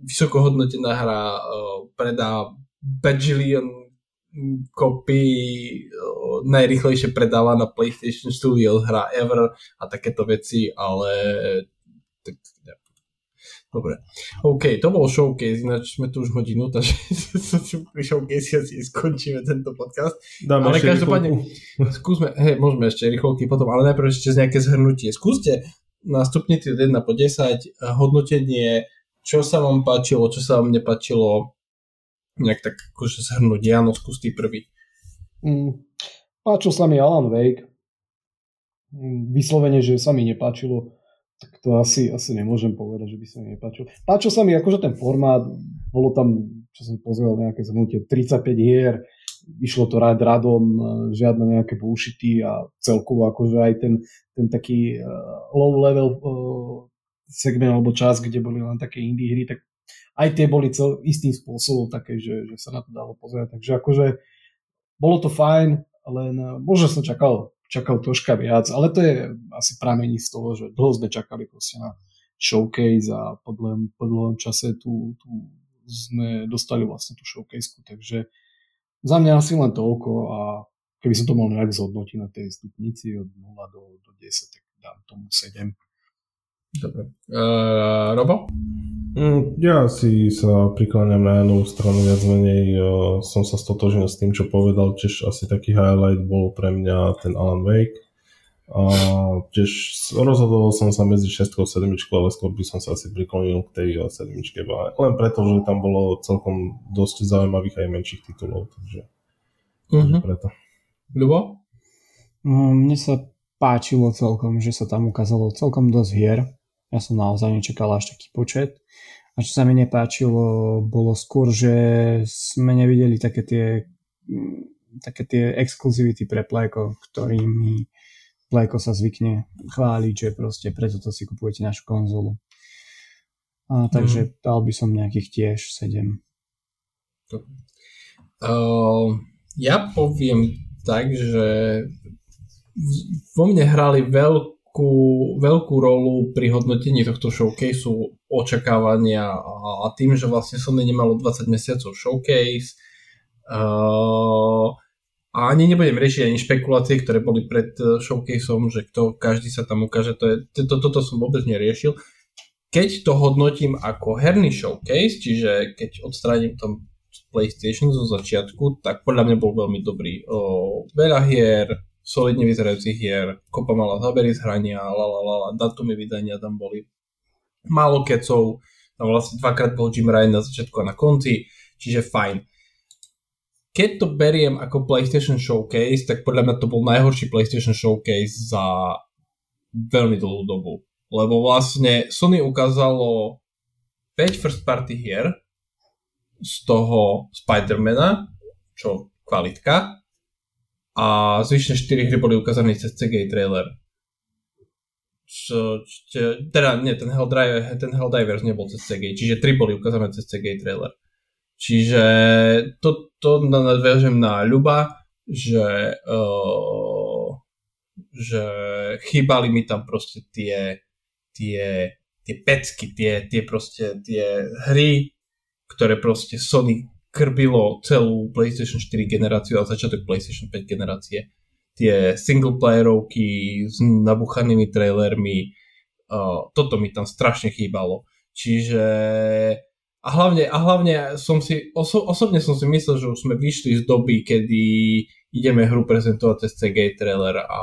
vysoko hodnotená hra, uh, predá bajillion kopy, uh, najrychlejšie predávaná PlayStation Studios hra ever a takéto veci, ale tak. Dobre. OK, to bol showcase, ináč sme tu už hodinu, takže pri <laughs> showcase asi skončíme tento podcast. Dáme ale každopádne, <laughs> skúsme, hej, môžeme ešte rýchlovky potom, ale najprv ešte nejaké zhrnutie. Skúste na stupni 1 po 10 hodnotenie, čo sa vám páčilo, čo sa vám nepáčilo, nejak tak akože zhrnúť. Jano, skús ty prvý. Mm, páčil sa mi Alan Wake. Mm, vyslovene, že sa mi nepáčilo tak to asi, asi nemôžem povedať, že by sa mi nepáčil. Páčil sa mi akože ten formát, bolo tam, čo som pozrel, nejaké zhrnutie, 35 hier, išlo to rád radom, žiadne nejaké bullshity a celkovo akože aj ten, ten taký low level segment alebo čas, kde boli len také indie hry, tak aj tie boli cel, istým spôsobom také, že, že sa na to dalo pozerať. Takže akože bolo to fajn, len možno som čakal, čakal troška viac, ale to je asi pramení z toho, že dlho sme čakali proste na showcase a po dlhom, po dlhom čase tu, tu sme dostali vlastne tú showcase takže za mňa asi len toľko a keby som to mal nejak zhodnotiť na tej stupnici od 0 do, do 10, tak dám tomu 7. Dobre. Uh, Robo? Mm, ja si sa prikláňam na jednu stranu, viac menej uh, som sa stotožnil s tým, čo povedal, tiež asi taký highlight bol pre mňa ten Alan Wake. A tiež rozhodoval som sa medzi 6 a 7, ale skôr by som sa asi priklonil k tej 7. Len preto, že tam bolo celkom dosť zaujímavých aj menších titulov, takže uh-huh. preto. Ľubo? No, mne sa páčilo celkom, že sa tam ukázalo celkom dosť hier ja som naozaj nečakal až taký počet. A čo sa mi nepáčilo, bolo skôr, že sme nevideli také tie, mm, také tie exkluzivity pre Playko, ktorými Playko sa zvykne chváliť, že proste preto to si kupujete našu konzolu. A, takže mm. dal by som nejakých tiež 7. Uh, ja poviem tak, že vo mne hrali veľ, veľkú, veľkú rolu pri hodnotení tohto showcaseu očakávania a, a tým, že vlastne Sony nemalo 20 mesiacov showcase uh, a ani nebudem riešiť ani špekulácie, ktoré boli pred uh, showcaseom, že kto, každý sa tam ukáže, to je, to, toto som vôbec neriešil. Keď to hodnotím ako herný showcase, čiže keď odstránim tom PlayStation zo začiatku, tak podľa mňa bol veľmi dobrý. O, veľa hier, solidne vyzerajúcich hier, kopa mala zábery z hrania, la la la, datumy vydania tam boli. Málo kecov, tam vlastne dvakrát bol Jim Ryan na začiatku a na konci, čiže fajn. Keď to beriem ako PlayStation Showcase, tak podľa mňa to bol najhorší PlayStation Showcase za veľmi dlhú dobu. Lebo vlastne Sony ukázalo 5 first party hier, z toho Spidermana, čo kvalitka, a zvyšné 4 hry boli ukázané cez CGI trailer. Čo, čo, teda nie, ten Helldivers, ten Helldivers nebol cez CGI, čiže 3 boli ukázané cez CGI trailer. Čiže to, to nadviažem na Ľuba, že, uh, že chýbali mi tam proste tie, tie, tie pecky, tie, tie proste tie hry, ktoré proste Sony krbilo celú PlayStation 4 generáciu a začiatok PlayStation 5 generácie. Tie singleplayerovky s nabuchanými trailermi, uh, toto mi tam strašne chýbalo. Čiže a hlavne, a hlavne som si, oso, osobne som si myslel, že už sme vyšli z doby, kedy ideme hru prezentovať cez CG trailer a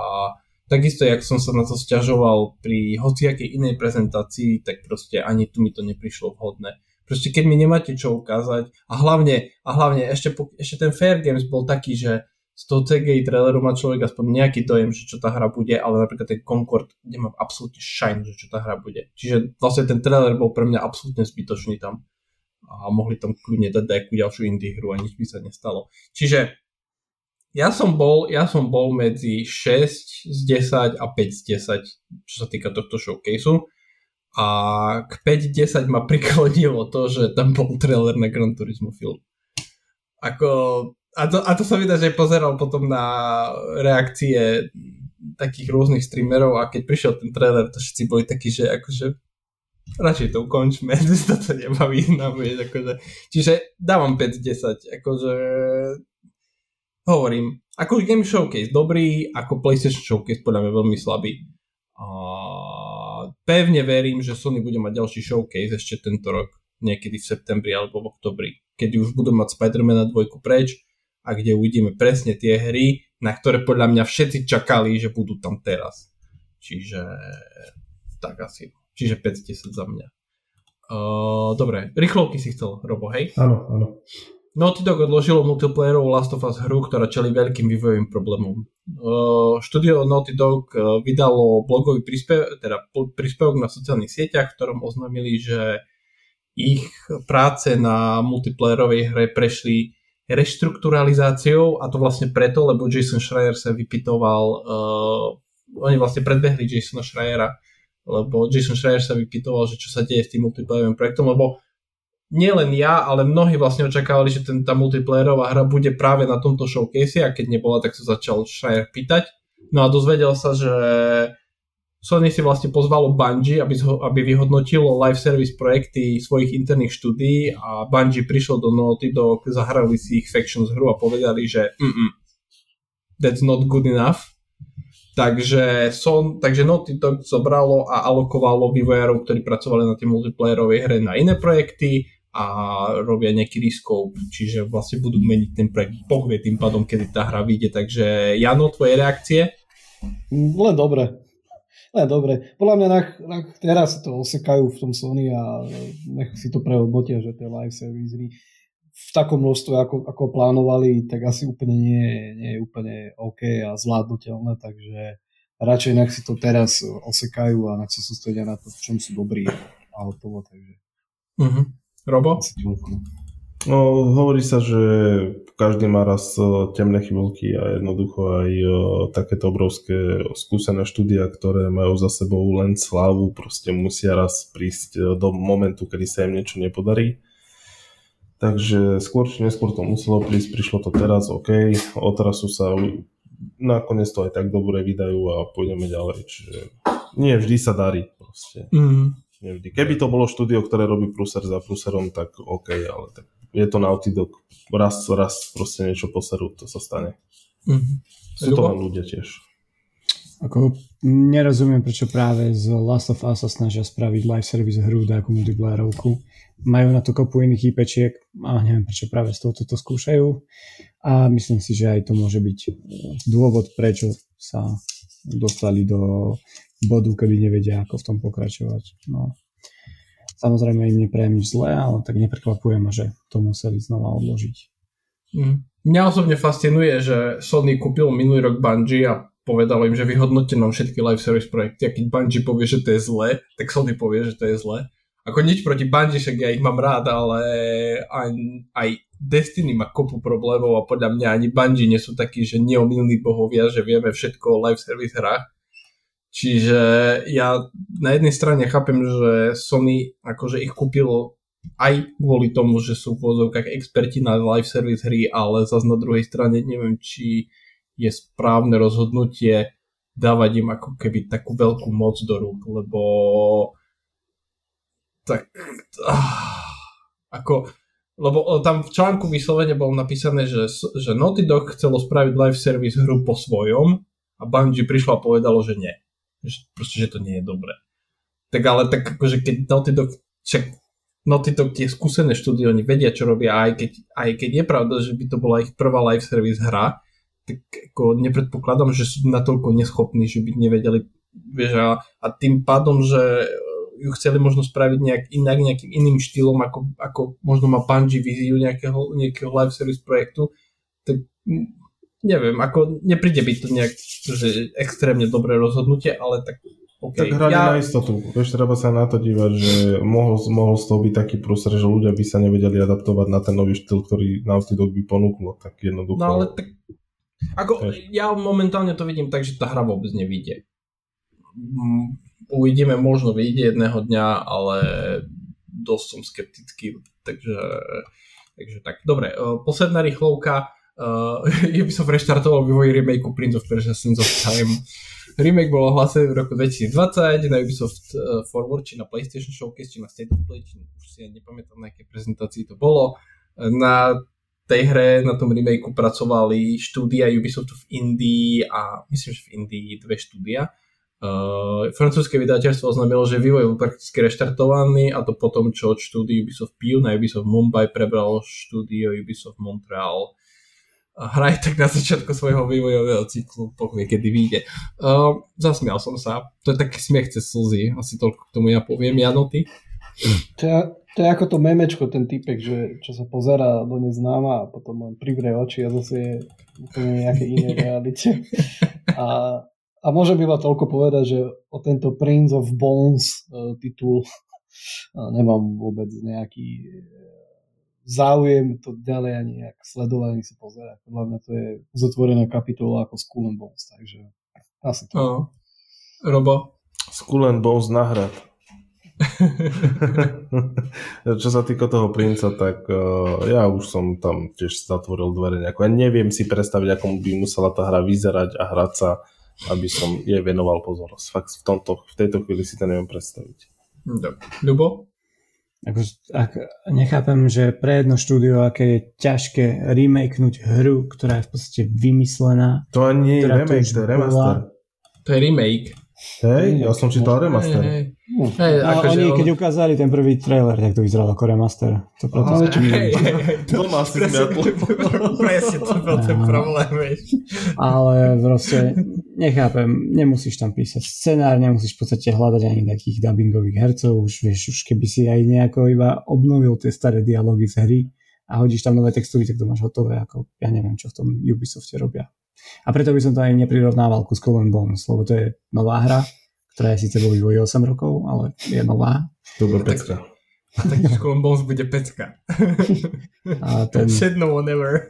takisto, jak som sa na to sťažoval pri hociakej inej prezentácii, tak proste ani tu mi to neprišlo vhodné. Proste keď mi nemáte čo ukázať a hlavne, a hlavne ešte, ešte ten Fair Games bol taký, že z toho CGI traileru má človek aspoň nejaký dojem, že čo tá hra bude, ale napríklad ten Concord nemá absolútne šajn, že čo tá hra bude. Čiže vlastne ten trailer bol pre mňa absolútne zbytočný tam a mohli tam kľudne dať nejakú ďalšiu indie hru a nič by sa nestalo. Čiže ja som bol, ja som bol medzi 6 z 10 a 5 z 10, čo sa týka tohto showcaseu a k 5-10 ma priklonilo to, že tam bol trailer na Gran Turismo film. Ako, a, to, a to sa vydá, že pozeral potom na reakcie takých rôznych streamerov a keď prišiel ten trailer, to všetci boli takí, že akože radšej to ukončme, toto nemá význam, akože. Čiže dávam 5-10, akože hovorím, ako Game Showcase dobrý, ako PlayStation Showcase podľa mňa veľmi slabý. A pevne verím, že Sony bude mať ďalší showcase ešte tento rok, niekedy v septembri alebo v oktobri, keď už budú mať Spider-Man 2 preč a kde uvidíme presne tie hry, na ktoré podľa mňa všetci čakali, že budú tam teraz. Čiže tak asi. Čiže 5-10 za mňa. Uh, dobre, rýchlovky si chcel, Robo, hej? Áno, áno. Naughty Dog odložilo multiplayerovú Last of Us hru, ktorá čeli veľkým vývojovým problémom. Uh, štúdio Naughty Dog uh, vydalo blogový príspev, teda príspevok na sociálnych sieťach, v ktorom oznámili, že ich práce na multiplayerovej hre prešli reštrukturalizáciou a to vlastne preto, lebo Jason Schreier sa vypitoval, uh, oni vlastne predbehli Jasona Schreiera, lebo Jason Schreier sa vypitoval, že čo sa deje s tým multiplayerovým projektom, lebo nielen ja, ale mnohí vlastne očakávali, že ten, tá multiplayerová hra bude práve na tomto showcase a keď nebola, tak sa začal Schreier pýtať. No a dozvedel sa, že Sony si vlastne pozvalo Bungie, aby, zho, aby vyhodnotilo live service projekty svojich interných štúdií a Bungie prišlo do Naughty Dog, zahrali si ich Factions hru a povedali, že mm-mm, that's not good enough. Takže, son, takže Naughty Dog zobralo a alokovalo vývojárov, ktorí pracovali na tej multiplayerovej hre na iné projekty a robia nejaký rescope, čiže vlastne budú meniť ten projekt. Boh vie tým pádom, kedy tá hra vyjde. Takže Jano, tvoje reakcie? Len dobre. Ne, dobre. Podľa mňa na, na, teraz to osekajú v tom Sony a nech si to prehodnotia, že tie live service v takom množstve, ako, ako plánovali, tak asi úplne nie, nie je úplne OK a zvládnutelné, takže radšej nech si to teraz osekajú a nech sa sústredia na to, v čom sú dobrí a hotovo, takže. Mm-hmm. Robo? No, hovorí sa, že každý má raz e, temné chvíľky a jednoducho aj e, takéto obrovské skúsené štúdia, ktoré majú za sebou len slávu, proste musia raz prísť e, do momentu, kedy sa im niečo nepodarí. Takže skôr či neskôr to muselo prísť, prišlo to teraz, OK, odrazu sa nakoniec to aj tak dobre vydajú a pôjdeme ďalej, čiže nie vždy sa darí proste. Mm. Nevždy. Keby to bolo štúdio, ktoré robí pruser za pruserom, tak OK, ale tak je to Naughty Dog. Raz, raz proste niečo poserú, to sa stane. Mm-hmm. Sú to len ľudia tiež. Ako nerozumiem, prečo práve z Last of Us sa snažia spraviť live service hru takú multiplayerovku. Majú na to kopu iných IPčiek a neviem, prečo práve z toho to skúšajú. A myslím si, že aj to môže byť dôvod, prečo sa dostali do bodu, kedy nevedia, ako v tom pokračovať. No. Samozrejme im neprajem nič zlé, ale tak neprekvapuje ma, že to museli znova odložiť. Mm. Mňa osobne fascinuje, že Sony kúpil minulý rok Bungie a povedalo im, že vyhodnote nám všetky live service projekty a keď Bungie povie, že to je zlé, tak Sony povie, že to je zlé. Ako nič proti Bungie, však ja ich mám rád, ale aj, aj Destiny má kopu problémov a podľa mňa ani Bungie nie sú takí, že neomilní bohovia, že vieme všetko o live service hrách Čiže ja na jednej strane chápem, že Sony akože ich kúpilo aj kvôli tomu, že sú v vozovkách experti na live service hry, ale zase na druhej strane neviem, či je správne rozhodnutie dávať im ako keby takú veľkú moc do rúk, lebo tak ah, ako lebo tam v článku vyslovene bolo napísané, že, že Naughty Dog chcelo spraviť live service hru po svojom a Bungie prišlo a povedalo, že nie proste, že to nie je dobré. Tak ale tak akože keď Naughty Dog, však Naughty Dog tie skúsené štúdio, oni vedia, čo robia, aj keď, aj keď je pravda, že by to bola ich prvá live service hra, tak ako nepredpokladám, že sú natoľko neschopní, že by nevedeli, vieš, a, a tým pádom, že ju chceli možno spraviť nejak inak, nejakým iným štýlom, ako, ako možno má Bungie víziu nejakého, nejakého live service projektu, tak neviem, ako nepríde byť to nejak že extrémne dobré rozhodnutie, ale tak Okay. Tak hrať ja... na istotu. Vieš, treba sa na to dívať, že mohol, mohol z toho byť taký prúser, že ľudia by sa nevedeli adaptovať na ten nový štýl, ktorý Naughty Dog by ponúklo. Tak jednoducho... No ale tak... Ako, ja momentálne to vidím tak, že tá hra vôbec nevíde. Mm, uvidíme, možno vyjde jedného dňa, ale dosť som skeptický, takže, takže tak. Dobre, posledná rýchlovka <laughs> Uh, Ubisoft reštartoval vývoj remakeu Prince of Persia Sands of Time. Remake bol ohlasený v roku 2020 na Ubisoft uh, Forward, či na PlayStation Showcase, či na State of Play, či už si ja nepamätám, na aké prezentácii to bolo. Na tej hre, na tom remakeu pracovali štúdia Ubisoft v Indii a myslím, že v Indii dve štúdia. Uh, francúzske vydateľstvo oznámilo, že vývoj bol prakticky reštartovaný a to potom, čo od štúdiu Ubisoft Pio na Ubisoft Mumbai prebral štúdio Ubisoft Montreal hraje tak na začiatku svojho vývojového cyklu, povie, kedy vyjde. Uh, zasmial som sa. To je taký smiech cez slzy. Asi toľko k tomu ja poviem. Jano, ty? To je, to je ako to memečko, ten typek, že čo sa pozera do neznáma a potom len privrie oči a zase je úplne nejaké iné <laughs> realite. A, a môžem iba toľko povedať, že o tento Prince of Bones uh, titul uh, nemám vôbec nejaký záujem to ďalej ani nejak sledovať, ani sa pozerať. Podľa mňa to je uzatvorená kapitola ako Skull and Bones, takže asi to. Oh. Robo? Skull and Bones nahrad. <laughs> Čo sa týka toho princa, tak uh, ja už som tam tiež zatvoril dvere nejako. Ja neviem si predstaviť, ako by musela tá hra vyzerať a hrať sa, aby som jej venoval pozornosť. Fakt v, tomto, v tejto chvíli si to neviem predstaviť. Dobre. Ľubo? Ako, ak, nechápem, že pre jedno štúdio, aké je ťažké remakenúť hru, ktorá je v podstate vymyslená. To ani nie je remake, to je remaster. To je remake. Hej, ja som čítal remaster. Hej, hej. Hey, no, akože oni, on... keď ukázali ten prvý trailer, tak to vyzeralo ako remaster. To preto oh, hej, hej, hej, to má si Presne to bol ten problém, vieš. Ale proste nechápem, nemusíš tam písať scenár, nemusíš v podstate hľadať ani takých dubbingových hercov, už vieš, už keby si aj nejako iba obnovil tie staré dialógy z hry a hodíš tam nové textúry, tak to máš hotové, ako ja neviem, čo v tom Ubisofte robia. A preto by som to aj neprirovnával ku Skull and Bones, lebo to je nová hra, ktorá je síce vo vývoji 8 rokov, ale je nová. To bude pecka. A tak Bones bude pecka. A ten... Said no one ever.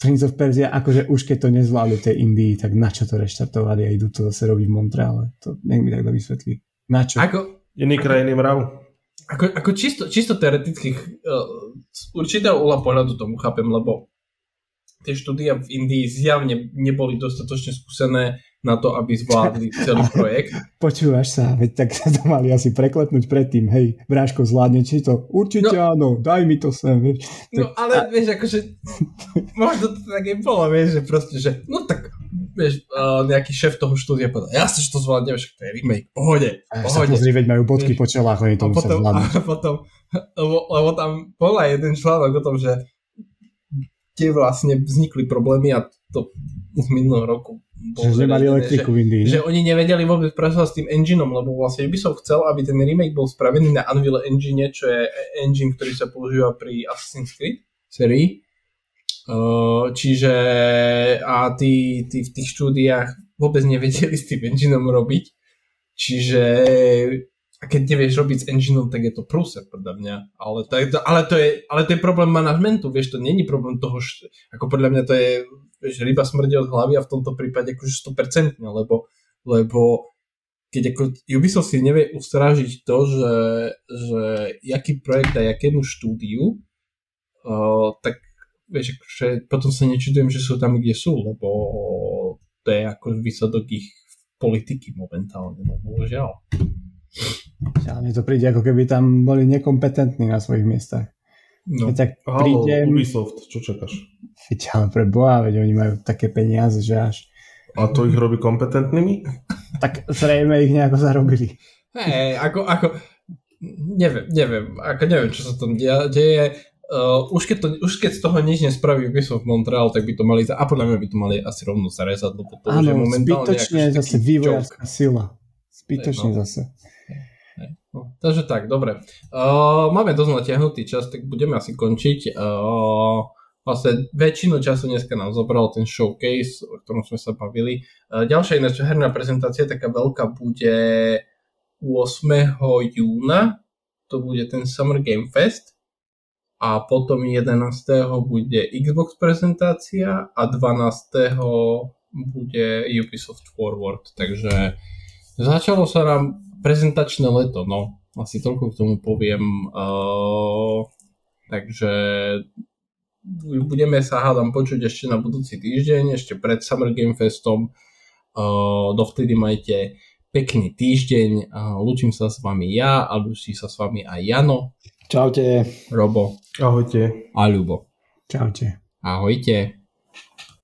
Prince of Persia, akože už keď to nezvládli tej Indii, tak na čo to reštartovali a idú to zase robiť v Montreale. To nech mi takto vysvetlí. Na čo? Ako, Iný krajiny mrav. Ako, ako čisto, čisto teoretických uh, z určitého uhla pohľadu tomu chápem, lebo tie štúdia v Indii zjavne neboli dostatočne skúsené na to, aby zvládli celý <laughs> projekt. Počúvaš sa, veď tak sa to mali asi preklepnúť predtým, hej, Bráško, zvládne či to? Určite no, áno, daj mi to sem, vieš. No ale a... vieš, akože, možno to tak aj bolo, vieš, že proste, že, no tak, vieš, uh, nejaký šéf toho štúdia povedal, jasne, že to zvládne, vieš, to je remake, pohode, pohode. Sa pozri, veď majú bodky po čelách, oni to musia zvládnuť. A <laughs> potom, lebo, lebo tam bola jeden článok o tom, že kde vlastne vznikli problémy a to z minulého roku že nemali elektriku v Indii. Že oni nevedeli vôbec pracovať s tým engineom, lebo vlastne Ubisoft chcel, aby ten remake bol spravený na Unreal Engine, čo je engine, ktorý sa používa pri Assassin's Creed sérii. Uh, čiže a tí, tí v tých štúdiách vôbec nevedeli s tým engineom robiť. Čiže a keď nevieš robiť s engineom, tak je to prúser podľa mňa. Ale to, je, ale, to je, ale to je problém manažmentu, vieš, to není problém toho, ako podľa mňa to je vieš, ryba smrdí od hlavy a v tomto prípade akože 100%, lebo, lebo keď ako Ubisoft si nevie ustrážiť to, že, že jaký projekt a jakému štúdiu, uh, tak vieš, akože potom sa nečudujem, že sú tam, kde sú, lebo to je ako výsledok ich politiky momentálne, no bohužiaľ. Ja, mne to príde, ako keby tam boli nekompetentní na svojich miestach. No. Keď tak prídem... Ubisoft, čo čakáš? Veď ale pre Boha, veď oni majú také peniaze, že až... A to ich robí kompetentnými? tak zrejme ich nejako zarobili. Hej, ako, ako, neviem, neviem, ako neviem, čo sa tam deje. Uh, už, keď to, už keď z toho nič nespraví Ubisoft Montreal, tak by to mali, a podľa mňa by to mali asi rovno zarezať, lebo to Áno, už je momentálne zbytočne zase vývojárska sila. Zbytočne no. zase. No, takže tak, dobre. Uh, máme dosť natiahnutý čas, tak budeme asi končiť. Uh, vlastne väčšinu času dneska nám zobral ten showcase, o ktorom sme sa bavili. Uh, ďalšia ináč herná prezentácia, taká veľká, bude 8. júna. To bude ten Summer Game Fest. A potom 11. bude Xbox prezentácia a 12. bude Ubisoft Forward. Takže začalo sa nám prezentačné leto, no. Asi toľko k tomu poviem. Uh, takže budeme sa hádam počuť ešte na budúci týždeň, ešte pred Summer Game Festom. Uh, dovtedy majte pekný týždeň. Uh, Lúčim sa s vami ja a lúči sa s vami aj Jano. Čaute. Robo. Ahojte. A Ľubo. Čaute. Ahojte.